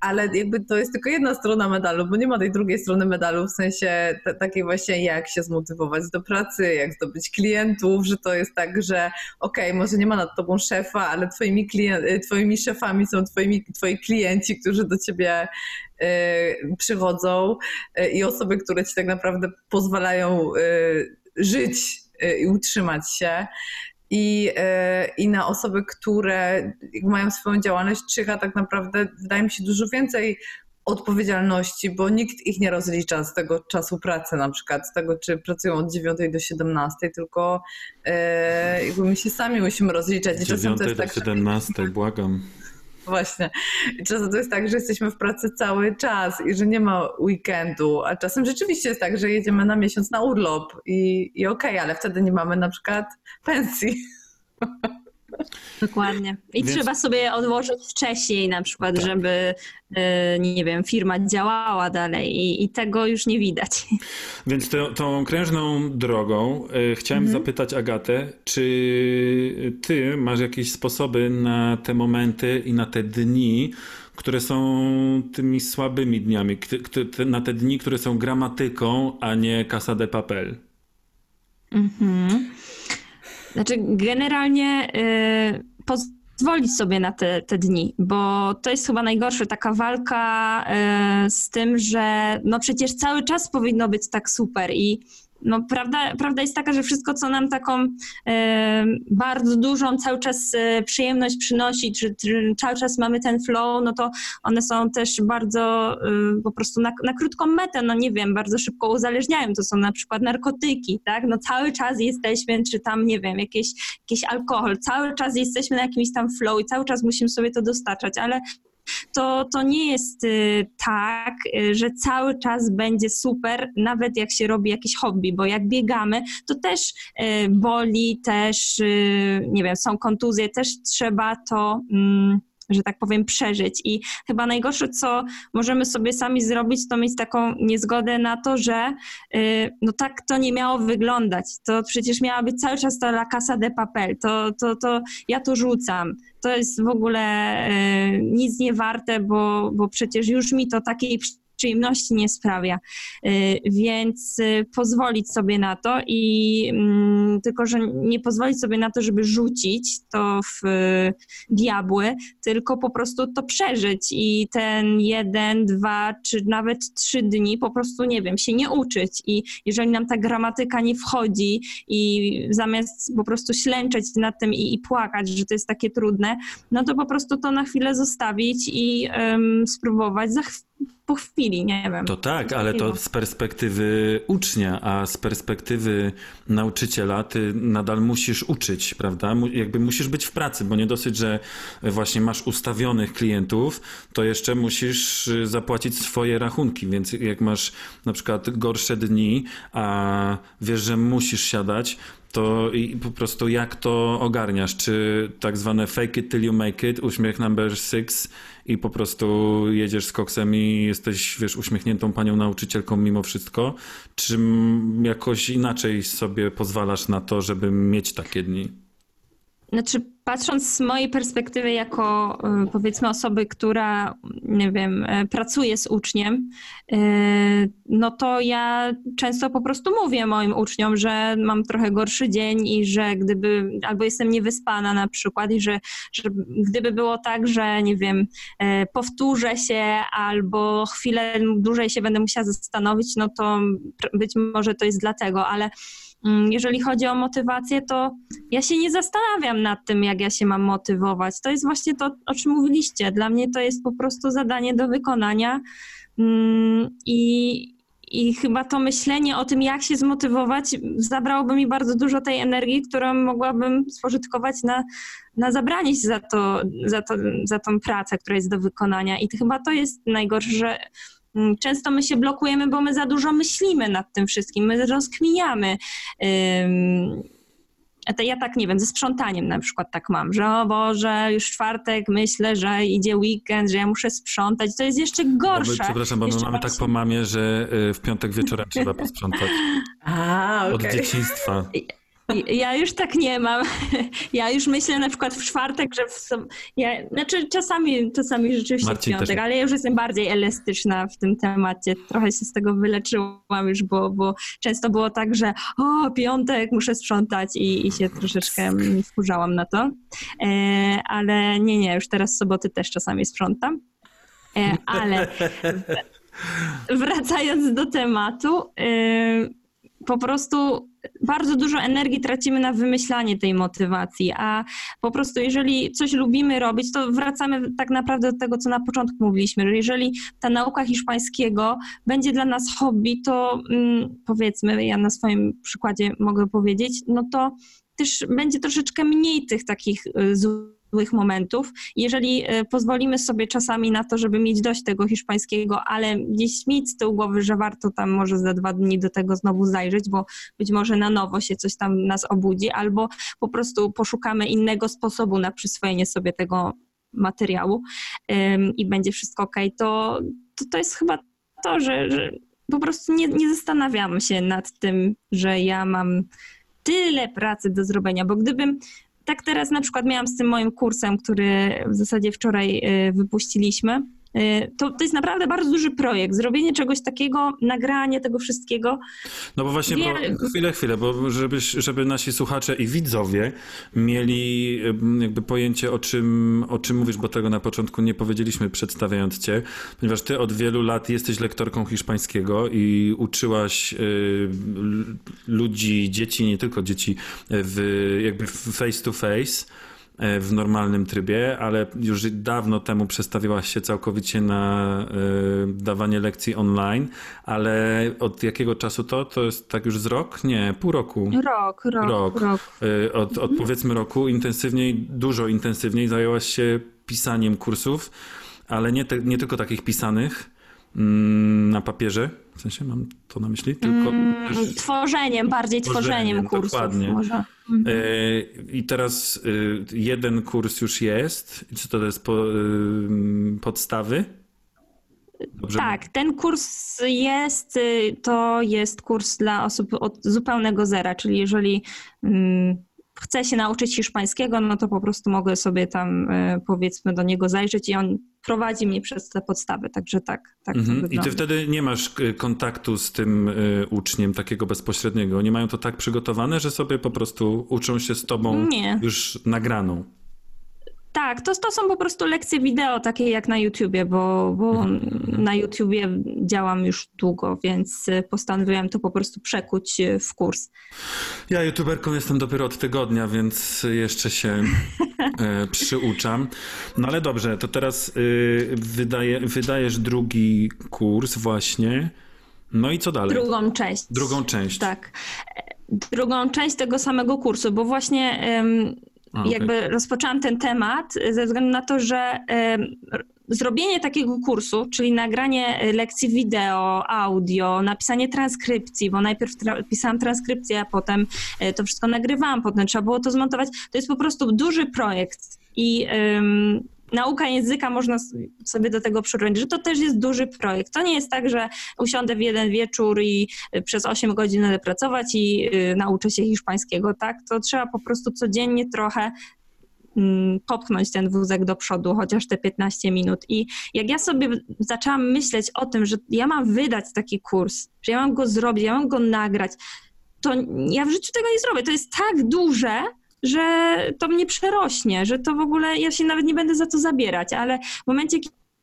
ale jakby to jest tylko jedna strona medalu, bo nie ma tej drugiej strony medalu, w sensie takiej właśnie jak się zmotywować do pracy, jak zdobyć klientów, że to jest tak, że okej, okay, może nie ma nad tobą szefa, ale twoimi, klient, e, twoimi szefami są twoimi, twoi klienci, którzy do ciebie przychodzą i osoby, które ci tak naprawdę pozwalają żyć Y, i utrzymać się. I, y, I na osoby, które mają swoją działalność, czyha tak naprawdę, wydaje mi się, dużo więcej odpowiedzialności, bo nikt ich nie rozlicza z tego czasu pracy, na przykład z tego, czy pracują od 9 do 17, tylko e, jakby my się sami musimy rozliczać. I 9 do tak, 17, że... błagam. Właśnie. Czasem to jest tak, że jesteśmy w pracy cały czas i że nie ma weekendu, a czasem rzeczywiście jest tak, że jedziemy na miesiąc na urlop i, i okej, okay, ale wtedy nie mamy na przykład pensji. [laughs] Dokładnie. I Więc... trzeba sobie odłożyć wcześniej na przykład, tak. żeby, e, nie wiem, firma działała dalej i, i tego już nie widać. [laughs] Więc tą krężną drogą e, chciałem mhm. zapytać Agatę, czy ty masz jakieś sposoby na te momenty i na te dni, które są tymi słabymi dniami, na te dni, które są gramatyką, a nie casa de papel? Mhm. Znaczy, generalnie yy, pozwolić sobie na te, te dni, bo to jest chyba najgorsze, taka walka yy, z tym, że no przecież cały czas powinno być tak super i no, prawda, prawda jest taka, że wszystko, co nam taką e, bardzo dużą cały czas e, przyjemność przynosi, czy, czy, cały czas mamy ten flow, no to one są też bardzo e, po prostu na, na krótką metę, no nie wiem, bardzo szybko uzależniają. To są na przykład narkotyki, tak? No cały czas jesteśmy, czy tam, nie wiem, jakieś, jakiś alkohol, cały czas jesteśmy na jakimś tam flow i cały czas musimy sobie to dostarczać, ale to, to nie jest y, tak, y, że cały czas będzie super, nawet jak się robi jakieś hobby, bo jak biegamy, to też y, boli, też, nie wiem, są kontuzje, też trzeba to mm, że tak powiem, przeżyć. I chyba najgorsze, co możemy sobie sami zrobić, to mieć taką niezgodę na to, że no tak to nie miało wyglądać. To przecież miała być cały czas ta la casa de papel. To, to, to ja to rzucam to jest w ogóle e, nic nie warte, bo, bo przecież już mi to takiej przyjemności nie sprawia. E, więc e, pozwolić sobie na to i mm, tylko, że nie pozwolić sobie na to, żeby rzucić to w diabły, tylko po prostu to przeżyć i ten jeden, dwa, czy nawet trzy dni po prostu, nie wiem, się nie uczyć i jeżeli nam ta gramatyka nie wchodzi i zamiast po prostu ślęczeć nad tym i, i płakać, że to jest takie trudne, no to po prostu to na chwilę zostawić i um, spróbować za po chwili, nie wiem. To tak, ale to z perspektywy ucznia, a z perspektywy nauczyciela ty nadal musisz uczyć, prawda? Jakby musisz być w pracy, bo nie dosyć, że właśnie masz ustawionych klientów, to jeszcze musisz y, zapłacić swoje rachunki, więc jak masz na przykład gorsze dni, a wiesz, że musisz siadać, to i po prostu jak to ogarniasz? Czy tak zwane fake it till you make it, uśmiech number six i po prostu jedziesz z koksem i jesteś, wiesz, uśmiechniętą panią nauczycielką mimo wszystko? Czy jakoś inaczej sobie pozwalasz na to, żeby mieć takie dni? Znaczy, patrząc z mojej perspektywy, jako y, powiedzmy osoby, która, nie wiem, y, pracuje z uczniem, y, no to ja często po prostu mówię moim uczniom, że mam trochę gorszy dzień i że gdyby, albo jestem niewyspana na przykład, i że, że gdyby było tak, że nie wiem, powtórzę się albo chwilę dłużej się będę musiała zastanowić, no to być może to jest dlatego, ale jeżeli chodzi o motywację, to ja się nie zastanawiam nad tym, jak ja się mam motywować. To jest właśnie to, o czym mówiliście. Dla mnie to jest po prostu zadanie do wykonania Mm, i, i chyba to myślenie o tym, jak się zmotywować, zabrałoby mi bardzo dużo tej energii, którą mogłabym spożytkować na, na zabranie się za, to, za, to, za tą pracę, która jest do wykonania. I to chyba to jest najgorsze, że mm, często my się blokujemy, bo my za dużo myślimy nad tym wszystkim, my rozkminiamy. Ja tak nie wiem, ze sprzątaniem na przykład tak mam, że o Boże, już czwartek myślę, że idzie weekend, że ja muszę sprzątać. To jest jeszcze Bo my, gorsze. przepraszam, bo my mamy tak bardziej- po mamie, że y, w piątek wieczorem trzeba posprzątać. [laughs] A, Od okej. dzieciństwa. Ja już tak nie mam. [laughs] Ja już myślę na przykład w czwartek, że w som... ja, znaczy czasami, czasami rzeczywiście Marcin w piątek, ale ja już jestem bardziej elastyczna w tym temacie. Trochę się z tego wyleczyłam już, bo, bo często było tak, że o, piątek muszę sprzątać i, i się troszeczkę wkurzałam na to. E, ale nie, nie, już teraz w soboty też czasami sprzątam. E, ale [laughs] wracając do tematu, yy, po prostu bardzo dużo energii tracimy na wymyślanie tej motywacji, a po prostu jeżeli coś lubimy robić, to wracamy tak naprawdę do tego, co na początku mówiliśmy, że jeżeli ta nauka hiszpańskiego będzie dla nas hobby, to mm, powiedzmy, ja na swoim przykładzie mogę powiedzieć, no to też będzie troszeczkę mniej tych takich y, złych momentów. Jeżeli y, pozwolimy sobie czasami na to, żeby mieć dość tego hiszpańskiego, ale gdzieś mieć z tyłu głowy, że warto tam może za dwa dni do tego znowu zajrzeć, bo być może na nowo się coś tam nas obudzi, albo po prostu poszukamy innego sposobu na przyswojenie sobie tego materiału ym, i będzie wszystko ok, to, to to jest chyba to, że, że po prostu nie, nie zastanawiam się nad tym, że ja mam tyle pracy do zrobienia, bo gdybym tak teraz na przykład miałam z tym moim kursem, który w zasadzie wczoraj y, wypuściliśmy, to, to jest naprawdę bardzo duży projekt. Zrobienie czegoś takiego, nagranie tego wszystkiego. No bo właśnie, bo, Wie- chwilę, chwilę, bo żeby, żeby nasi słuchacze i widzowie mieli jakby pojęcie o czym, o czym mówisz, bo tego na początku nie powiedzieliśmy przedstawiając cię, ponieważ ty od wielu lat jesteś lektorką hiszpańskiego i uczyłaś y, ludzi, dzieci, nie tylko dzieci, w, jakby face to face w normalnym trybie, ale już dawno temu przestawiłaś się całkowicie na y, dawanie lekcji online, ale od jakiego czasu to? To jest tak już z rok? Nie, pół roku. Rok, rok, Rok. rok. Y, Od, od powiedzmy roku intensywniej, dużo intensywniej zajęłaś się pisaniem kursów, ale nie, te, nie tylko takich pisanych na papierze, w sensie mam to na myśli, tylko też Tworzeniem, bardziej tworzeniem, Tworzeniem, kursów. dokładnie. Może. E, I teraz y, jeden kurs już jest. I Co to jest? Po, y, podstawy? Dobrze Tak, ten kurs jest, to jest kurs dla osób od zupełnego zera, czyli jeżeli mm, chcę się nauczyć hiszpańskiego, no to po prostu mogę sobie tam y, powiedzmy do niego zajrzeć i on prowadzi mnie przez te podstawy, także tak, tak Mhm. I ty wtedy nie masz y, kontaktu z tym y, uczniem takiego bezpośredniego. Oni mają to tak przygotowane, że sobie po prostu uczą się z tobą Nie. już nagraną. Tak, to, to są po prostu lekcje wideo, takie jak na YouTubie, bo, bo na YouTubie działam już długo, więc postanowiłam to po prostu przekuć y, w kurs. Ja youtuberką jestem dopiero od tygodnia, więc jeszcze się e, [laughs] przyuczam. No ale dobrze, to teraz y, wydaje, wydajesz drugi kurs właśnie. No i co dalej? Drugą część. Drugą część. Tak. E, Drugą część tego samego kursu, bo właśnie Okej. jakby rozpoczęłam ten temat ze względu na to, że zrobienie takiego kursu, czyli nagranie e, lekcji wideo, audio, napisanie transkrypcji, bo najpierw tra- pisałam transkrypcję, a potem e, to wszystko nagrywałam, potem trzeba było to zmontować. To jest po prostu duży projekt i nauka języka można sobie do tego przyrównać, że to też jest duży projekt. To nie jest tak, że usiądę w jeden wieczór i y, przez 8 godzin będę pracować i y, nauczę się hiszpańskiego, tak? To trzeba po prostu codziennie trochę mm, popchnąć ten wózek do przodu, chociaż te 15 minut. I jak ja sobie zaczęłam myśleć o tym, że ja mam wydać taki kurs, że ja mam go zrobić, ja mam go nagrać, to ja w życiu tego nie zrobię. To jest tak duże, że to mnie przerośnie, że to w ogóle ja się nawet nie będę za to zabierać, ale w momencie,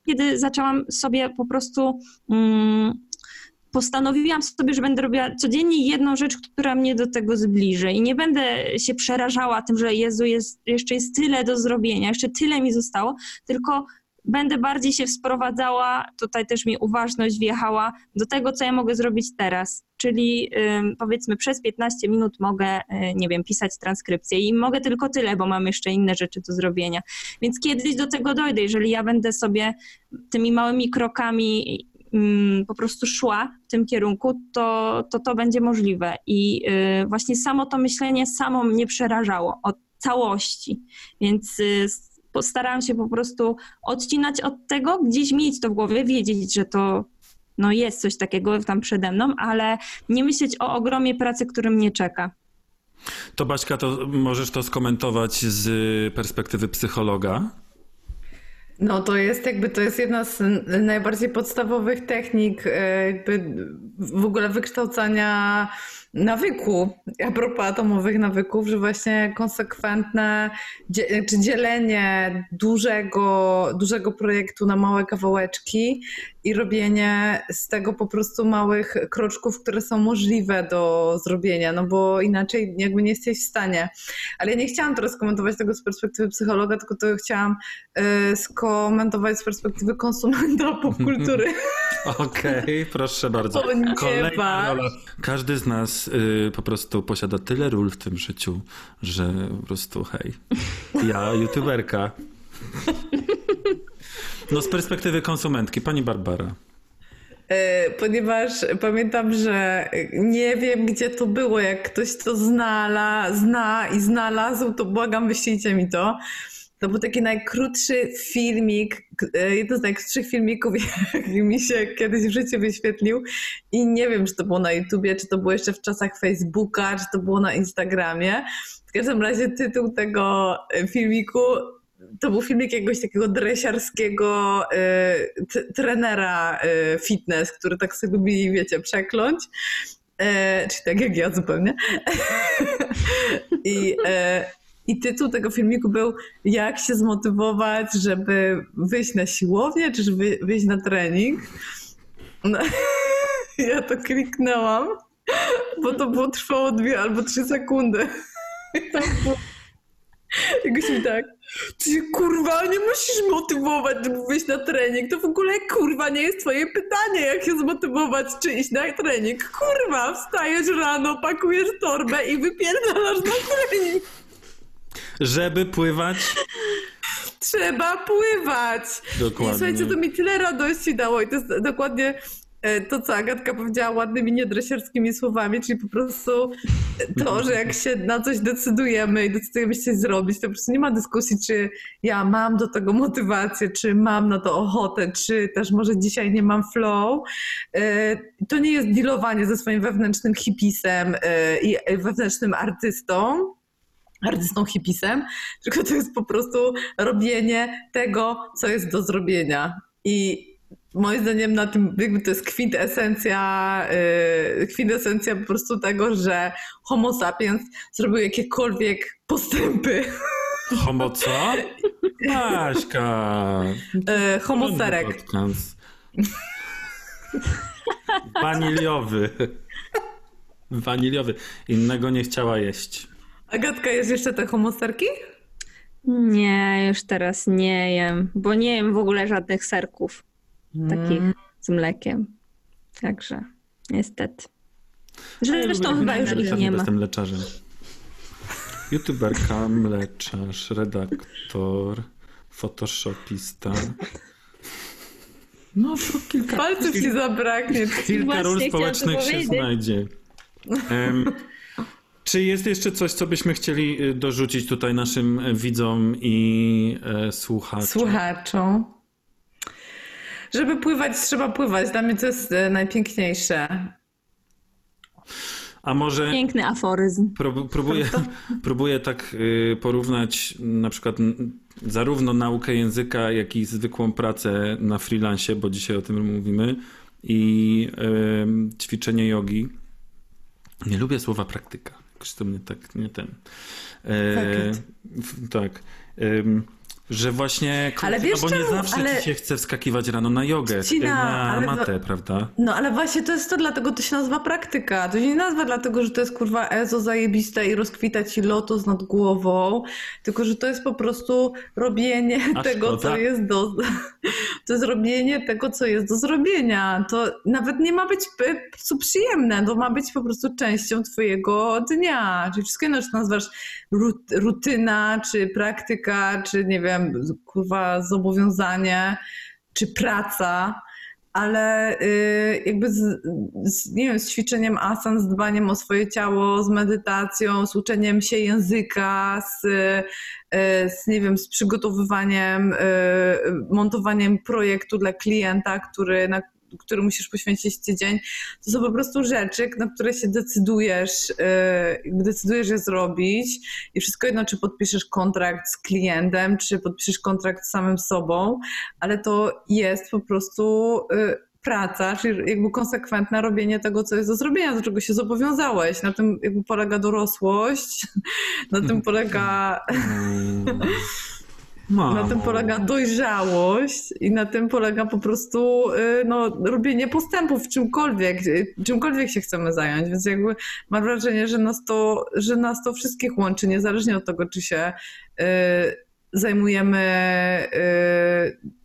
kiedy zaczęłam sobie po prostu mm, postanowiłam sobie, że będę robiła codziennie jedną rzecz, która mnie do tego zbliży i nie będę się przerażała tym, że Jezu, jest, jeszcze jest tyle do zrobienia, jeszcze tyle mi zostało, tylko będę bardziej się sprowadzała, tutaj też mi uważność wjechała do tego, co ja mogę zrobić teraz. Czyli powiedzmy przez 15 minut mogę, y, nie wiem, pisać transkrypcję i mogę tylko tyle, bo mam jeszcze inne rzeczy do zrobienia. Więc kiedyś do tego dojdę, jeżeli ja będę sobie tymi małymi krokami po prostu szła w tym kierunku, to to, to będzie możliwe. I y, właśnie samo to myślenie samo mnie przerażało od całości. Więc y, postarałam się po prostu odcinać od tego, gdzieś mieć to w głowie, wiedzieć, że to no jest coś takiego tam przede mną, ale nie myśleć o ogromie pracy, który mnie czeka. To Baśka, to możesz to skomentować z perspektywy psychologa? No to jest jakby, to jest jedna z najbardziej podstawowych technik e, jakby w ogóle wykształcania nawyku, a propos atomowych nawyków, że właśnie konsekwentne czy dzielenie dużego, dużego projektu na małe kawałeczki i robienie z tego po prostu małych kroczków, które są możliwe do zrobienia, no bo inaczej jakby nie jesteś w stanie. Ale ja nie chciałam teraz komentować tego z perspektywy psychologa, tylko to chciałam y, skomentować z perspektywy konsumenta [laughs] popkultury. [laughs] Okej, proszę bardzo. Kolejna rola. Każdy z nas y, po prostu posiada tyle ról w tym życiu, że po prostu hej. Ja, youtuberka. [laughs] No z perspektywy konsumentki, pani Barbara. E, Ponieważ pamiętam, że nie wiem, gdzie to było. Jak ktoś to znala, zna i znalazł, to błagam, wyślijcie mi to. To był taki najkrótszy filmik, e, jeden z najkrótszych filmików, [laughs] jaki mi się kiedyś w życiu wyświetlił. I nie wiem, czy to było na YouTubie, czy to było jeszcze w czasach Facebooka, czy to było na Instagramie. W każdym razie tytuł tego e, filmiku to był filmik jakiegoś takiego dresiarskiego y, trenera y, fitness, który tak sobie lubi, wiecie, przekląć. E, czyli tak jak ja zupełnie. [laughs] I, e, I tytuł tego filmiku był Jak się zmotywować, żeby wyjść na siłownię, czy żeby wyjść na trening. No, [laughs] ja to kliknęłam, bo to było trwało dwie albo trzy sekundy. I tak było. [laughs] Jakoś mi tak, ty kurwa nie musisz motywować, żeby wyjść na trening. To w ogóle kurwa nie jest twoje pytanie, jak się zmotywować, czy iść na trening. Kurwa, wstajesz rano, pakujesz torbę i wypierdalasz na trening. Żeby pływać, Trzeba pływać. Dokładnie. I słuchajcie, to mi tyle radości dało i to jest dokładnie to, co Agatka powiedziała ładnymi, niedresierskimi słowami, czyli po prostu to, że jak się na coś decydujemy i decydujemy się zrobić, to po prostu nie ma dyskusji, czy ja mam do tego motywację, czy mam na to ochotę, czy też może dzisiaj nie mam flow. E, To nie jest dealowanie ze swoim wewnętrznym hipisem e, i wewnętrznym artystą, artystą hipisem, tylko to jest po prostu robienie tego, co jest do zrobienia. I moim zdaniem na tym jakby to jest kwintesencja, yy, kwintesencja po prostu tego, że homo sapiens zrobił jakiekolwiek postępy. homo co? Baśka! E, homoserek. Podcast. Waniliowy. Waniliowy. Innego nie chciała jeść. Agatka, jest jeszcze te homoserki? Nie, już teraz nie jem, bo nie jem w ogóle żadnych serków takich Mm. z mlekiem. Także niestety. Zresztą Ja chyba już ich nie ma. Jestem lekarzem. YouTuberka, mleczarz, redaktor, photoshopista. No to kilka, Palców ci zabraknie. [laughs] kilka ról społecznych się znajdzie. Em, czy jest jeszcze coś, co byśmy chcieli y, dorzucić tutaj naszym e, widzom i e, słuchaczom? Słuchaczom. Żeby pływać, trzeba pływać. Dla mnie to jest e, najpiękniejsze. A może... Piękny aforyzm. Prób- Próbuję, [laughs] próbuję tak y, porównać na przykład zarówno naukę języka, jak i zwykłą pracę na freelancie, bo dzisiaj o tym mówimy, i ćwiczenie jogi. Nie lubię słowa praktyka. Jakoś to mnie tak, nie ten. E, tak. Że właśnie, Ale no wiesz bo nie czemu? zawsze Ale- ci się chce wskakiwać rano na jogę, Ścina, na matę, prawda? No ale właśnie to jest to, dlatego to się nazywa praktyka. To się nie nazywa dlatego, że to jest kurwa ezo zajebiste i rozkwita ci lotos nad głową, tylko że to jest po prostu robienie A tego, szkoda. co jest do... [laughs] To jest robienie tego, co jest do zrobienia. To nawet nie ma być po przyjemne, to ma być po prostu częścią twojego dnia. Czyli wszystko jedno, czy to nazywasz rut- rutyna, czy praktyka, czy nie wiem, kurwa zobowiązanie, czy praca ale y, jakby z, z, nie wiem, z ćwiczeniem asan, z dbaniem o swoje ciało, z medytacją, z uczeniem się języka, z, y, z nie wiem, z przygotowywaniem, y, montowaniem projektu dla klienta, który, na który musisz poświęcić tydzień. To są po prostu rzeczy, na które się decydujesz, jakby decydujesz je zrobić i wszystko jedno, czy podpiszesz kontrakt z klientem, czy podpiszesz kontrakt z samym sobą, ale to jest po prostu y, praca, czyli jakby konsekwentne robienie tego, co jest do zrobienia, do czego się zobowiązałeś. Na tym jakby polega dorosłość, [laughs] na tym polega, [laughs] Mm. na Mamo. tym polega dojrzałość i na tym polega po prostu y, no, robienie postępów w czymkolwiek, y, czymkolwiek się chcemy zająć, więc jakby mam wrażenie, że nas to, że nas to wszystkich łączy, niezależnie od tego, czy się y, zajmujemy y,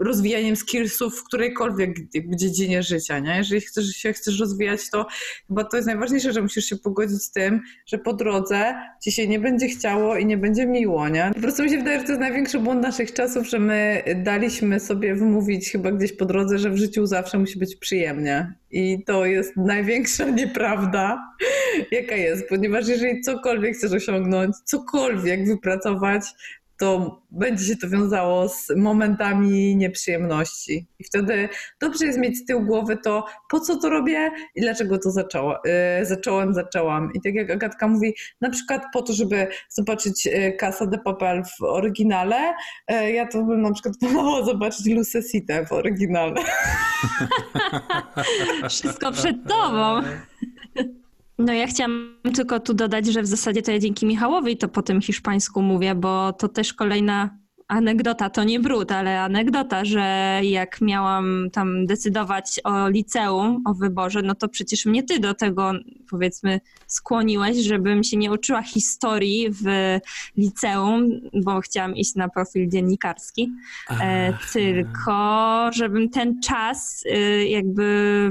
rozwijaniem skillsów w którejkolwiek dziedzinie życia, nie? Jeżeli chcesz, się chcesz rozwijać, to chyba to jest najważniejsze, że musisz się pogodzić z tym, że po drodze ci się nie będzie chciało i nie będzie miło, nie? Po prostu mi się wydaje, że to jest największy błąd naszych czasów, że my daliśmy sobie wymówić chyba gdzieś po drodze, że w życiu zawsze musi być przyjemnie. I to jest największa [laughs] nieprawda, jaka jest, ponieważ jeżeli cokolwiek chcesz osiągnąć, cokolwiek wypracować, to będzie się to wiązało z momentami nieprzyjemności. I wtedy dobrze jest mieć z tyłu głowy to, po co to robię i dlaczego to zaczęła, y, zacząłem, zaczęłam. I tak jak Agatka mówi, na przykład po to, żeby zobaczyć y, Casa de Papel w oryginale, y, ja to bym na przykład [laughs] wolała zobaczyć Lucesitę w oryginale. [laughs] Wszystko przed tobą. [laughs] No ja chciałam tylko tu dodać, że w zasadzie to ja dzięki Michałowi to po tym hiszpańsku mówię, bo to też kolejna anegdota, to nie brud, ale anegdota, że jak miałam tam decydować o liceum, o wyborze, no to przecież mnie ty do tego powiedzmy skłoniłeś, żebym się nie uczyła historii w liceum, bo chciałam iść na profil dziennikarski, e, tylko żebym ten czas y, jakby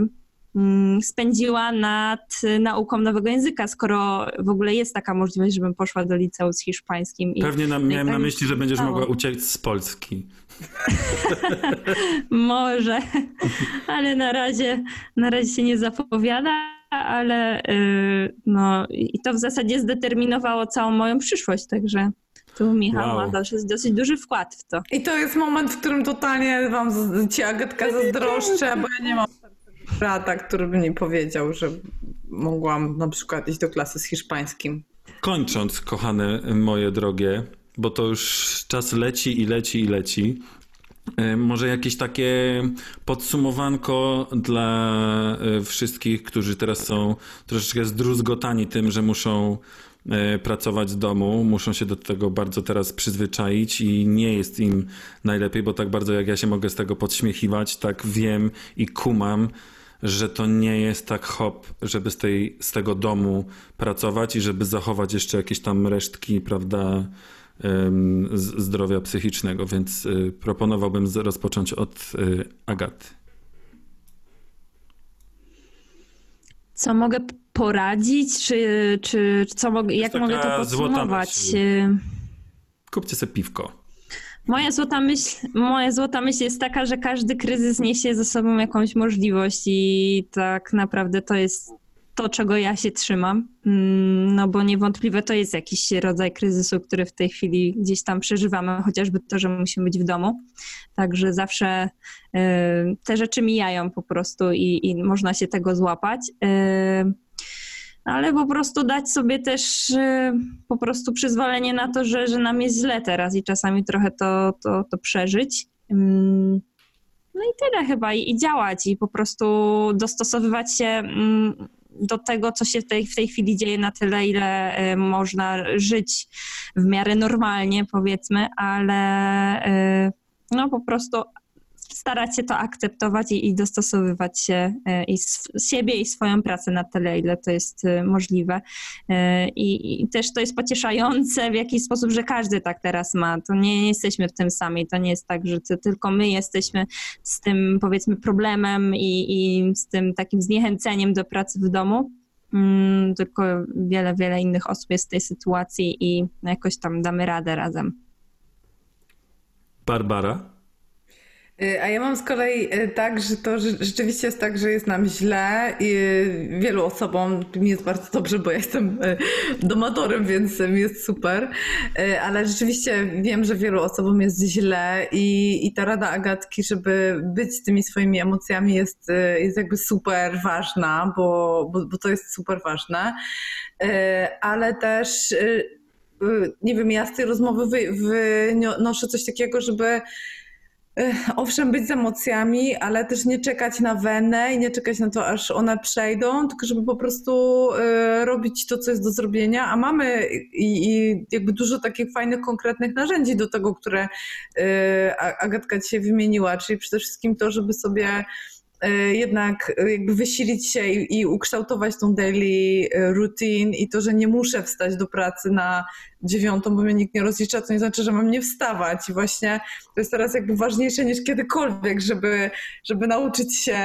spędziła nad nauką nowego języka, skoro w ogóle jest taka możliwość, żebym poszła do liceum z hiszpańskim. I Pewnie na, miałem tak na myśli, że będziesz stało. mogła uciec z Polski. [laughs] może, ale na razie, na razie się nie zapowiada, ale y, no i to w zasadzie zdeterminowało całą moją przyszłość, także tu Michał Wow. ma dosyć, dosyć duży wkład w to. I to jest moment, w którym totalnie wam ci Agatka zazdroszczę, bo ja nie mam brata, który by mi powiedział, że mogłam na przykład iść do klasy z hiszpańskim. Kończąc, kochane moje drogie, bo to już czas leci i leci i leci. e, Może jakieś takie podsumowanko dla e, wszystkich, którzy teraz są troszeczkę zdruzgotani tym, że muszą e, pracować z domu, muszą się do tego bardzo teraz przyzwyczaić i nie jest im najlepiej, bo tak bardzo jak ja się mogę z tego podśmiechiwać, tak wiem i kumam, że to nie jest tak hop, żeby z, tej, z tego domu pracować i żeby zachować jeszcze jakieś tam resztki, prawda, zdrowia psychicznego, więc y, proponowałbym rozpocząć od y, Agaty. Co mogę poradzić, czy, czy czy co mogę, jak mogę to podsumować? Y, Kupcie sobie piwko. Moja złota myśl, moja złota myśl jest taka, że każdy kryzys niesie ze sobą jakąś możliwość i tak naprawdę to jest to, czego ja się trzymam. Mm, No bo niewątpliwie to jest jakiś rodzaj kryzysu, który w tej chwili gdzieś tam przeżywamy, chociażby to, że musimy być w domu. Także zawsze y, te rzeczy mijają po prostu i, i można się tego złapać. Y, ale po prostu dać sobie też y, po prostu przyzwolenie na to, że, że nam jest źle teraz i czasami trochę to, to, to przeżyć. No i tyle chyba i, działać i po prostu dostosowywać się do tego, co się w tej, w tej chwili dzieje na tyle, ile y, można żyć w miarę normalnie, powiedzmy, ale y, no po prostu starać się to akceptować i, i dostosowywać się y, i sw- siebie i swoją pracę na tyle, ile to jest y, możliwe. Y, I, I też to jest pocieszające w jakiś sposób, że każdy tak teraz ma. To nie, nie jesteśmy w tym sami. To nie jest tak, że to tylko my jesteśmy z tym powiedzmy problemem i, i z tym takim zniechęceniem do pracy w domu. Mm, tylko wiele, wiele innych osób jest w tej sytuacji i jakoś tam damy radę razem. Barbara? Y, A ja mam z kolei y, tak, że to rze- rzeczywiście jest tak, że jest nam źle i y, wielu osobom mi jest bardzo dobrze, bo ja jestem domatorem, więc mi jest super, ale rzeczywiście wiem, że wielu osobom jest źle i, i ta rada Agatki, żeby być z tymi swoimi emocjami jest, jest jakby super ważna, bo, bo, bo to jest super ważne, ale też nie wiem, ja z tej rozmowy wy- wynoszę coś takiego, żeby Owszem, być z emocjami, ale też nie czekać na wenę i nie czekać na to, aż one przejdą, tylko żeby po prostu e, robić to, co jest do zrobienia. A mamy i, i jakby dużo takich fajnych, konkretnych narzędzi do tego, które e, Agatka dzisiaj wymieniła, czyli przede wszystkim to, żeby sobie jednak e, jakby wysilić się i, i ukształtować tą daily e, routine i to, że nie muszę wstać do pracy na dziewiątą, bo mnie nikt nie rozlicza, to nie znaczy, że mam nie wstawać. I właśnie to jest teraz jakby ważniejsze niż kiedykolwiek, żeby, żeby nauczyć się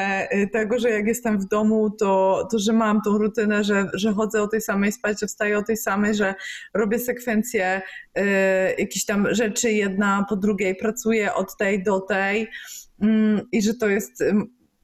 tego, że jak jestem w domu, to, to że mam tą rutynę, że, że chodzę o tej samej spać, że wstaję o tej samej, że robię sekwencję y, jakichś tam rzeczy jedna po drugiej, pracuję od tej do tej mm, i że to jest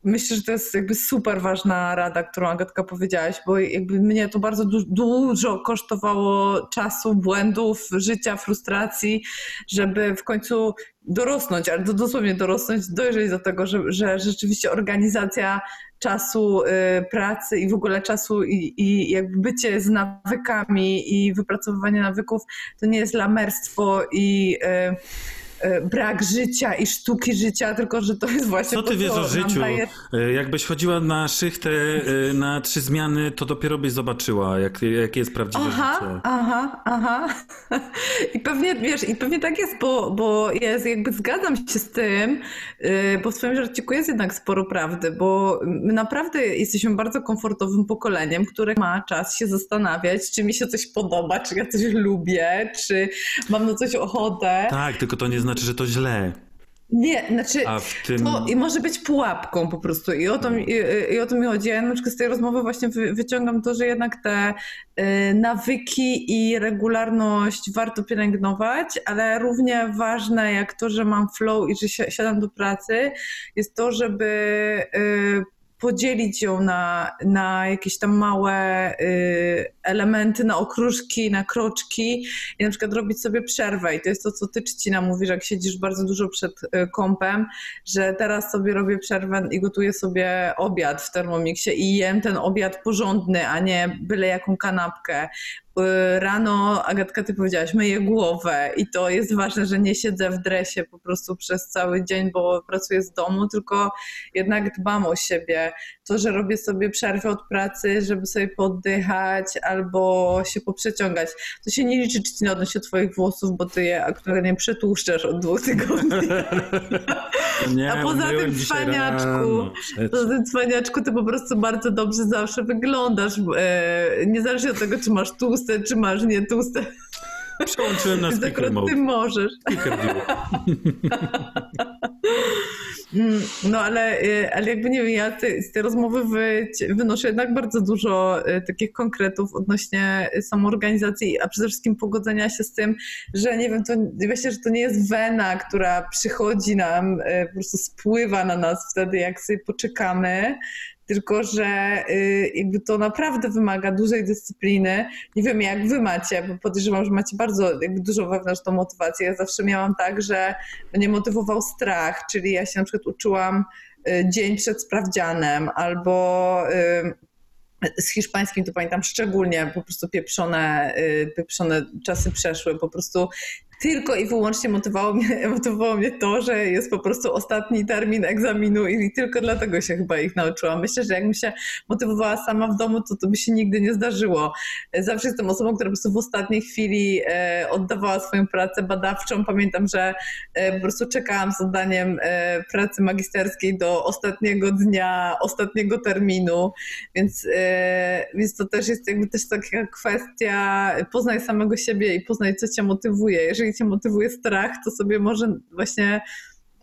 Myślę, że to jest jakby super ważna rada, którą Agatka powiedziałaś, bo jakby mnie to bardzo du- dużo kosztowało czasu, błędów, życia, frustracji, żeby w końcu dorosnąć, ale dosłownie dorosnąć, dojrzeć do tego, że, że rzeczywiście organizacja czasu y, pracy i w ogóle czasu i, i jakby bycie z nawykami i wypracowywanie nawyków to nie jest lamerstwo i y, brak życia i sztuki życia, tylko że to jest właśnie Co to, ty wiesz o życiu? daje E, Jakbyś chodziła na szychtę e, na trzy zmiany, to dopiero byś zobaczyła, jak, jakie jest prawdziwe Aha, życie. aha, aha. [laughs] I pewnie, wiesz, i pewnie tak jest, bo, bo ja jakby zgadzam się z tym, bo w swoim żarciku jest jednak sporo prawdy, bo my naprawdę jesteśmy bardzo komfortowym pokoleniem, które ma czas się zastanawiać, czy mi się coś podoba, czy ja coś lubię, czy mam na coś ochotę. Tak, tylko to nie znaczy, że to źle. Nie, znaczy... Tym... To i może być pułapką po prostu. I o to, mi- i, i o to mi chodzi. Ja na przykład z tej rozmowy właśnie wy, wyciągam to, że jednak te y, nawyki i regularność warto pielęgnować, ale równie ważne jak to, że mam flow i że si- siadam do pracy, jest to, żeby y, podzielić ją na, na jakieś tam małe y, elementy, na okruszki, na kroczki i na przykład robić sobie przerwę. I to jest to, co ty, Czcina, mówisz, jak siedzisz bardzo dużo przed y, kompem, że teraz sobie robię przerwę i gotuję sobie obiad w Thermomixie i jem ten obiad porządny, a nie byle jaką kanapkę. Y, Rano, Agatka, ty powiedziałaś, myję głowę i to jest ważne, że nie siedzę w dresie po prostu przez cały dzień, bo pracuję z domu, tylko jednak dbam o siebie to, że robię sobie przerwę od pracy, żeby sobie poddychać albo się poprzeciągać. To się nie liczy czcinodność od twoich włosów, bo ty je aktualnie przetłuszczasz od dwóch tygodni. [laughs] Nie, A poza tym, cwaniaczku. Poza tym, cwaniaczku, ty po prostu bardzo dobrze zawsze wyglądasz. E, niezależnie od tego, czy masz tłuste, czy masz nie tłuste. Przełączyłem na speaker mode. ty możesz. Speaker view. [laughs] Mm, No ale, y, ale jakby nie wiem, ja te, z tej rozmowy wy, wynoszę jednak bardzo dużo y, takich konkretów odnośnie samoorganizacji, a przede wszystkim pogodzenia się z tym, że nie wiem, to myślę, że to nie jest wena, która przychodzi nam, y, po prostu spływa na nas wtedy, jak sobie poczekamy, tylko że y, jakby to naprawdę wymaga dużej dyscypliny. Nie wiem, jak wy macie, bo podejrzewam, że macie bardzo jakby dużą wewnętrzną motywację. Ja zawsze miałam tak, że mnie motywował strach, czyli ja się na przykład uczyłam y, dzień przed sprawdzianem albo y, z hiszpańskim to pamiętam szczególnie po prostu pieprzone, pieprzone czasy przeszły, po prostu tylko i wyłącznie motywowało mnie, [laughs] motywowało mnie to, że jest po prostu ostatni termin egzaminu i tylko dlatego się chyba ich nauczyłam. Myślę, że jakbym się motywowała sama w domu, to to by się nigdy nie zdarzyło. Zawsze jestem osobą, która po prostu w ostatniej chwili e, oddawała swoją pracę badawczą. Pamiętam, że e, po prostu czekałam z oddaniem e, pracy magisterskiej do ostatniego dnia, ostatniego terminu, więc, więc to też jest jakby też taka kwestia poznaj samego siebie i poznaj, co cię motywuje. Jeżeli cię motywuje strach, to sobie może właśnie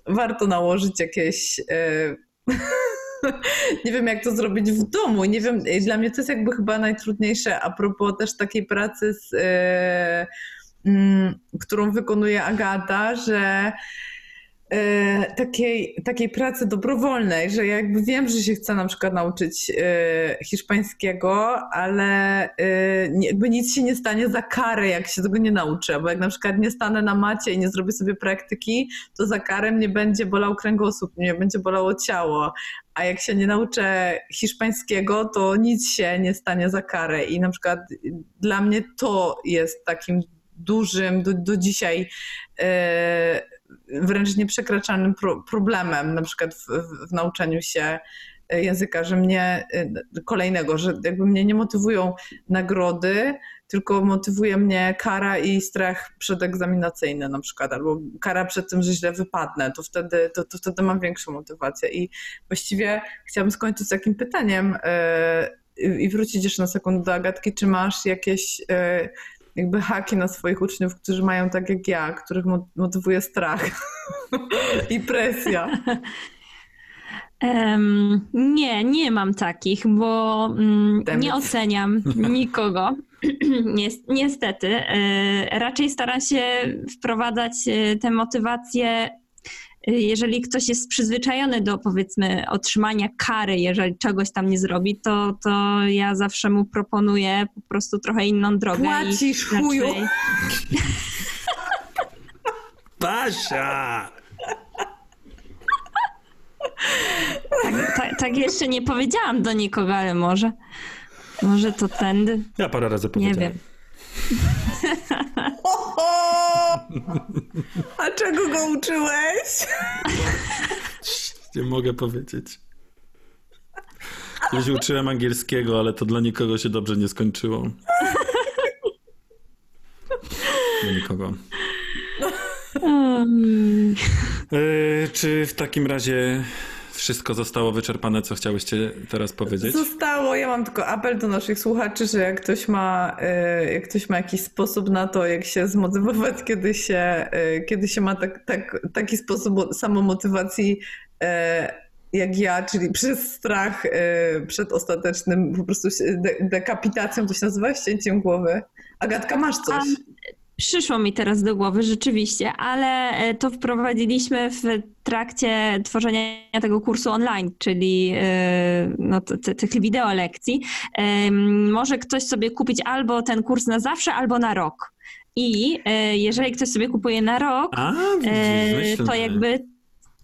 warto nałożyć jakieś... E, [laughs] nie wiem, jak to zrobić w domu. Nie wiem, dla mnie to jest jakby chyba najtrudniejsze a propos też takiej pracy, z, e, mm, którą wykonuje Agata, że takiej, takiej pracy dobrowolnej, że ja jakby wiem, że się chcę na przykład nauczyć e, hiszpańskiego, ale e, jakby nic się nie stanie za karę, jak się tego nie nauczę, bo jak na przykład nie stanę na macie i nie zrobię sobie praktyki, to za karę mnie będzie bolał kręgosłup, mnie będzie bolało ciało, a jak się nie nauczę hiszpańskiego, to nic się nie stanie za karę. I na przykład dla mnie to jest takim dużym do, do dzisiaj e, wręcz nieprzekraczalnym pro, problemem, na przykład w, w, nauczaniu się języka, że mnie e, kolejnego, że jakby mnie nie motywują nagrody, tylko motywuje mnie kara i strach przedegzaminacyjny na przykład, albo kara przed tym, że źle wypadnę, to wtedy, to, to wtedy mam większą motywację. I właściwie chciałabym skończyć z takim pytaniem e, i wrócić jeszcze na sekundę do Agatki, czy masz jakieś e, jakby haki na swoich uczniów, którzy mają tak jak ja, których mo- motywuje strach [laughs] i presja. Em, nie, nie mam takich, bo mm, nie oceniam [laughs] nikogo. [clears throat] Nies- Niestety. E, Raczej staram się wprowadzać e, tę motywację, jeżeli ktoś jest przyzwyczajony do powiedzmy otrzymania kary, jeżeli czegoś tam nie zrobi, to, to ja zawsze mu proponuję po prostu trochę inną drogę. i Płacisz, chuju. raczej- Basia! Tak, tak, tak jeszcze nie powiedziałam do nikogo, ale może. Może to tędy. Ja parę razy Nie powiedziałem. wiem. [laughs] A czego go uczyłeś? Nie mogę powiedzieć. Kiedyś uczyłem angielskiego, ale to dla nikogo się dobrze nie skończyło. Dla nikogo. Um, Yy, czy w takim razie wszystko zostało wyczerpane, co chciałyście teraz powiedzieć? Zostało, ja mam tylko apel do naszych słuchaczy, że jak ktoś ma, e, jak ktoś ma jakiś sposób na to, jak się zmotywować, kiedy się, e, kiedy się ma tak, tak, taki sposób samomotywacji e, jak ja, czyli przez strach przed ostatecznym po prostu de- dekapitacją, to się nazywa ścięciem głowy. Agatka, masz coś? Przyszło mi teraz do głowy rzeczywiście, ale e, to wprowadziliśmy w trakcie tworzenia tego kursu online, czyli e, no, tych wideo lekcji. Może ktoś sobie kupić albo ten kurs na zawsze, albo na rok. I e, jeżeli ktoś sobie kupuje na rok, A, widzisz, to jakby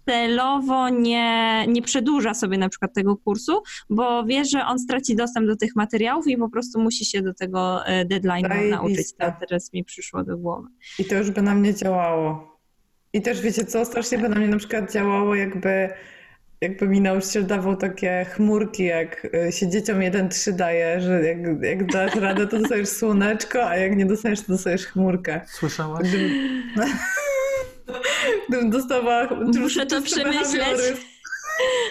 celowo nie, nie przedłuża sobie na przykład tego kursu, bo wie, że on straci dostęp do tych materiałów i po prostu musi się do tego e, deadline'u nauczyć. To teraz mi przyszło do głowy. I to już by na mnie działało. I też wiecie co, strasznie by na mnie na przykład działało, jakby jakby mi nauczyciel dawał takie chmurki, jak y, się dzieciom 1-3 daje, że jak, jak dasz radę, to dostajesz słoneczko, a jak nie dostajesz, to dostajesz chmurkę. Słyszałaś? Gdybym, [laughs] gdybym dostawała... Muszę to przemyśleć.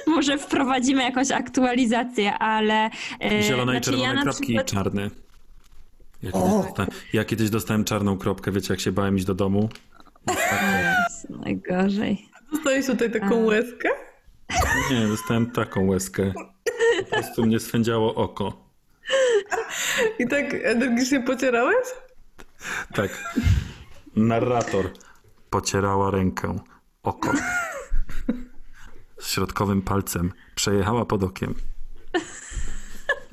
Może wprowadzimy jakąś aktualizację, ale... e, Zielone i znaczy czerwone ja kropki przykład- i czarne. Ja kiedyś, dostałem, ja kiedyś dostałem czarną kropkę, wiecie jak się bałem iść do domu? Najgorzej. Dostajesz tutaj taką A. łezkę. Nie, dostałem taką łezkę. Po prostu mnie swędziało oko. I tak energicznie pocierałeś? Tak. Narrator pocierała rękę, oko. Z środkowym palcem przejechała pod okiem.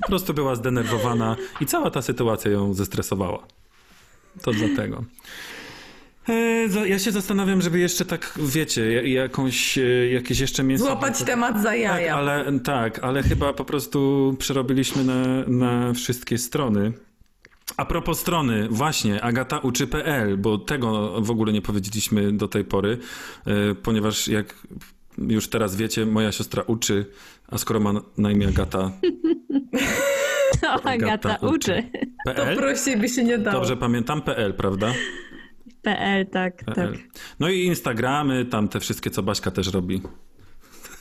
Po prostu była zdenerwowana i cała ta sytuacja ją zestresowała. To dlatego. E, Ja się zastanawiam, żeby jeszcze tak, wiecie, ja- jakąś, e, jakieś jeszcze mięso... Złapać temat za Tak, jaja. ale, tak, ale chyba po prostu przerobiliśmy na, na wszystkie strony. A propos strony, właśnie, agatauczy.pl, bo tego w ogóle nie powiedzieliśmy do tej pory, e, ponieważ jak już teraz wiecie, moja siostra uczy, a skoro ma na imię Agata, [laughs] To Agata uczy. To PL? prościej by się nie dało. Dobrze pamiętam, PL, prawda? PL, tak, tak. PL. No i Instagramy, tam te wszystkie, co Baśka też robi.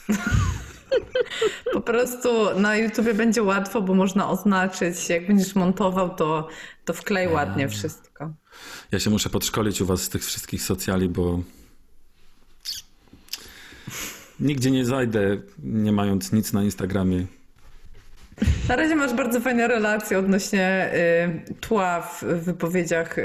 [laughs] [laughs] Po prostu na YouTubie będzie łatwo, bo można oznaczyć, jak będziesz montował, to, to wklej ładnie wszystko. Ja się muszę podszkolić u was z tych wszystkich socjali, bo nigdzie nie zajdę, nie mając nic na Instagramie. Na razie masz bardzo fajne relacje odnośnie y, tła w wypowiedziach y,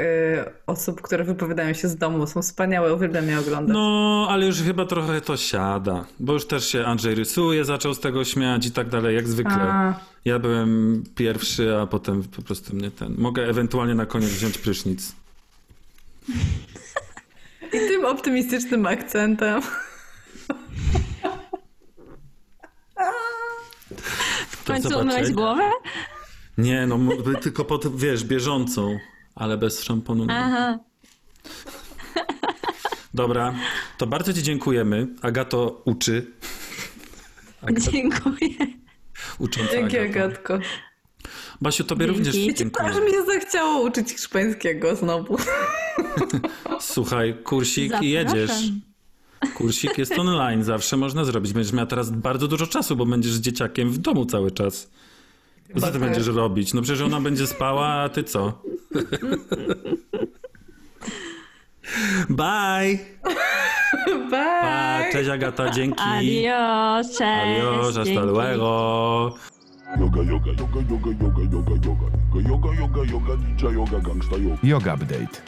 osób, które wypowiadają się z domu. Są wspaniałe, uwielbiam je oglądać. No, ale już chyba trochę to siada, bo już też się Andrzej rysuje, zaczął z tego śmiać i tak dalej, jak zwykle. A. Ja byłem pierwszy, a potem po prostu mnie ten... Mogę ewentualnie na koniec wziąć prysznic. I tym optymistycznym akcentem. W końcu umyłeś głowę? Nie, no tylko pod, wiesz, bieżącą, ale bez szamponu. Aha. Dobra, to bardzo ci dziękujemy. Agato uczy. Agato, Dziękuję. ucząca Dzięki. Agatko. Basiu, tobie Dzięki. również Wiecie, Aż dziękuję. mnie zachciało uczyć hiszpańskiego znowu. Słuchaj, kursik i Zapraszam. jedziesz. Kursik jest online, zawsze można zrobić. Będziesz miała teraz bardzo dużo czasu, bo będziesz dzieciakiem w domu cały czas. Co ty tak. będziesz robić? No przecież ona będzie spała, a ty co? Bye! Bye! Pa, cześć Agata, dzięki. Adios, cześć. Adios, hasta dzięki. luego. Yoga, yoga, yoga, yoga, yoga, yoga, yoga. Yoga, yoga, yoga, ninja yoga, gangsta yoga. Yoga Update.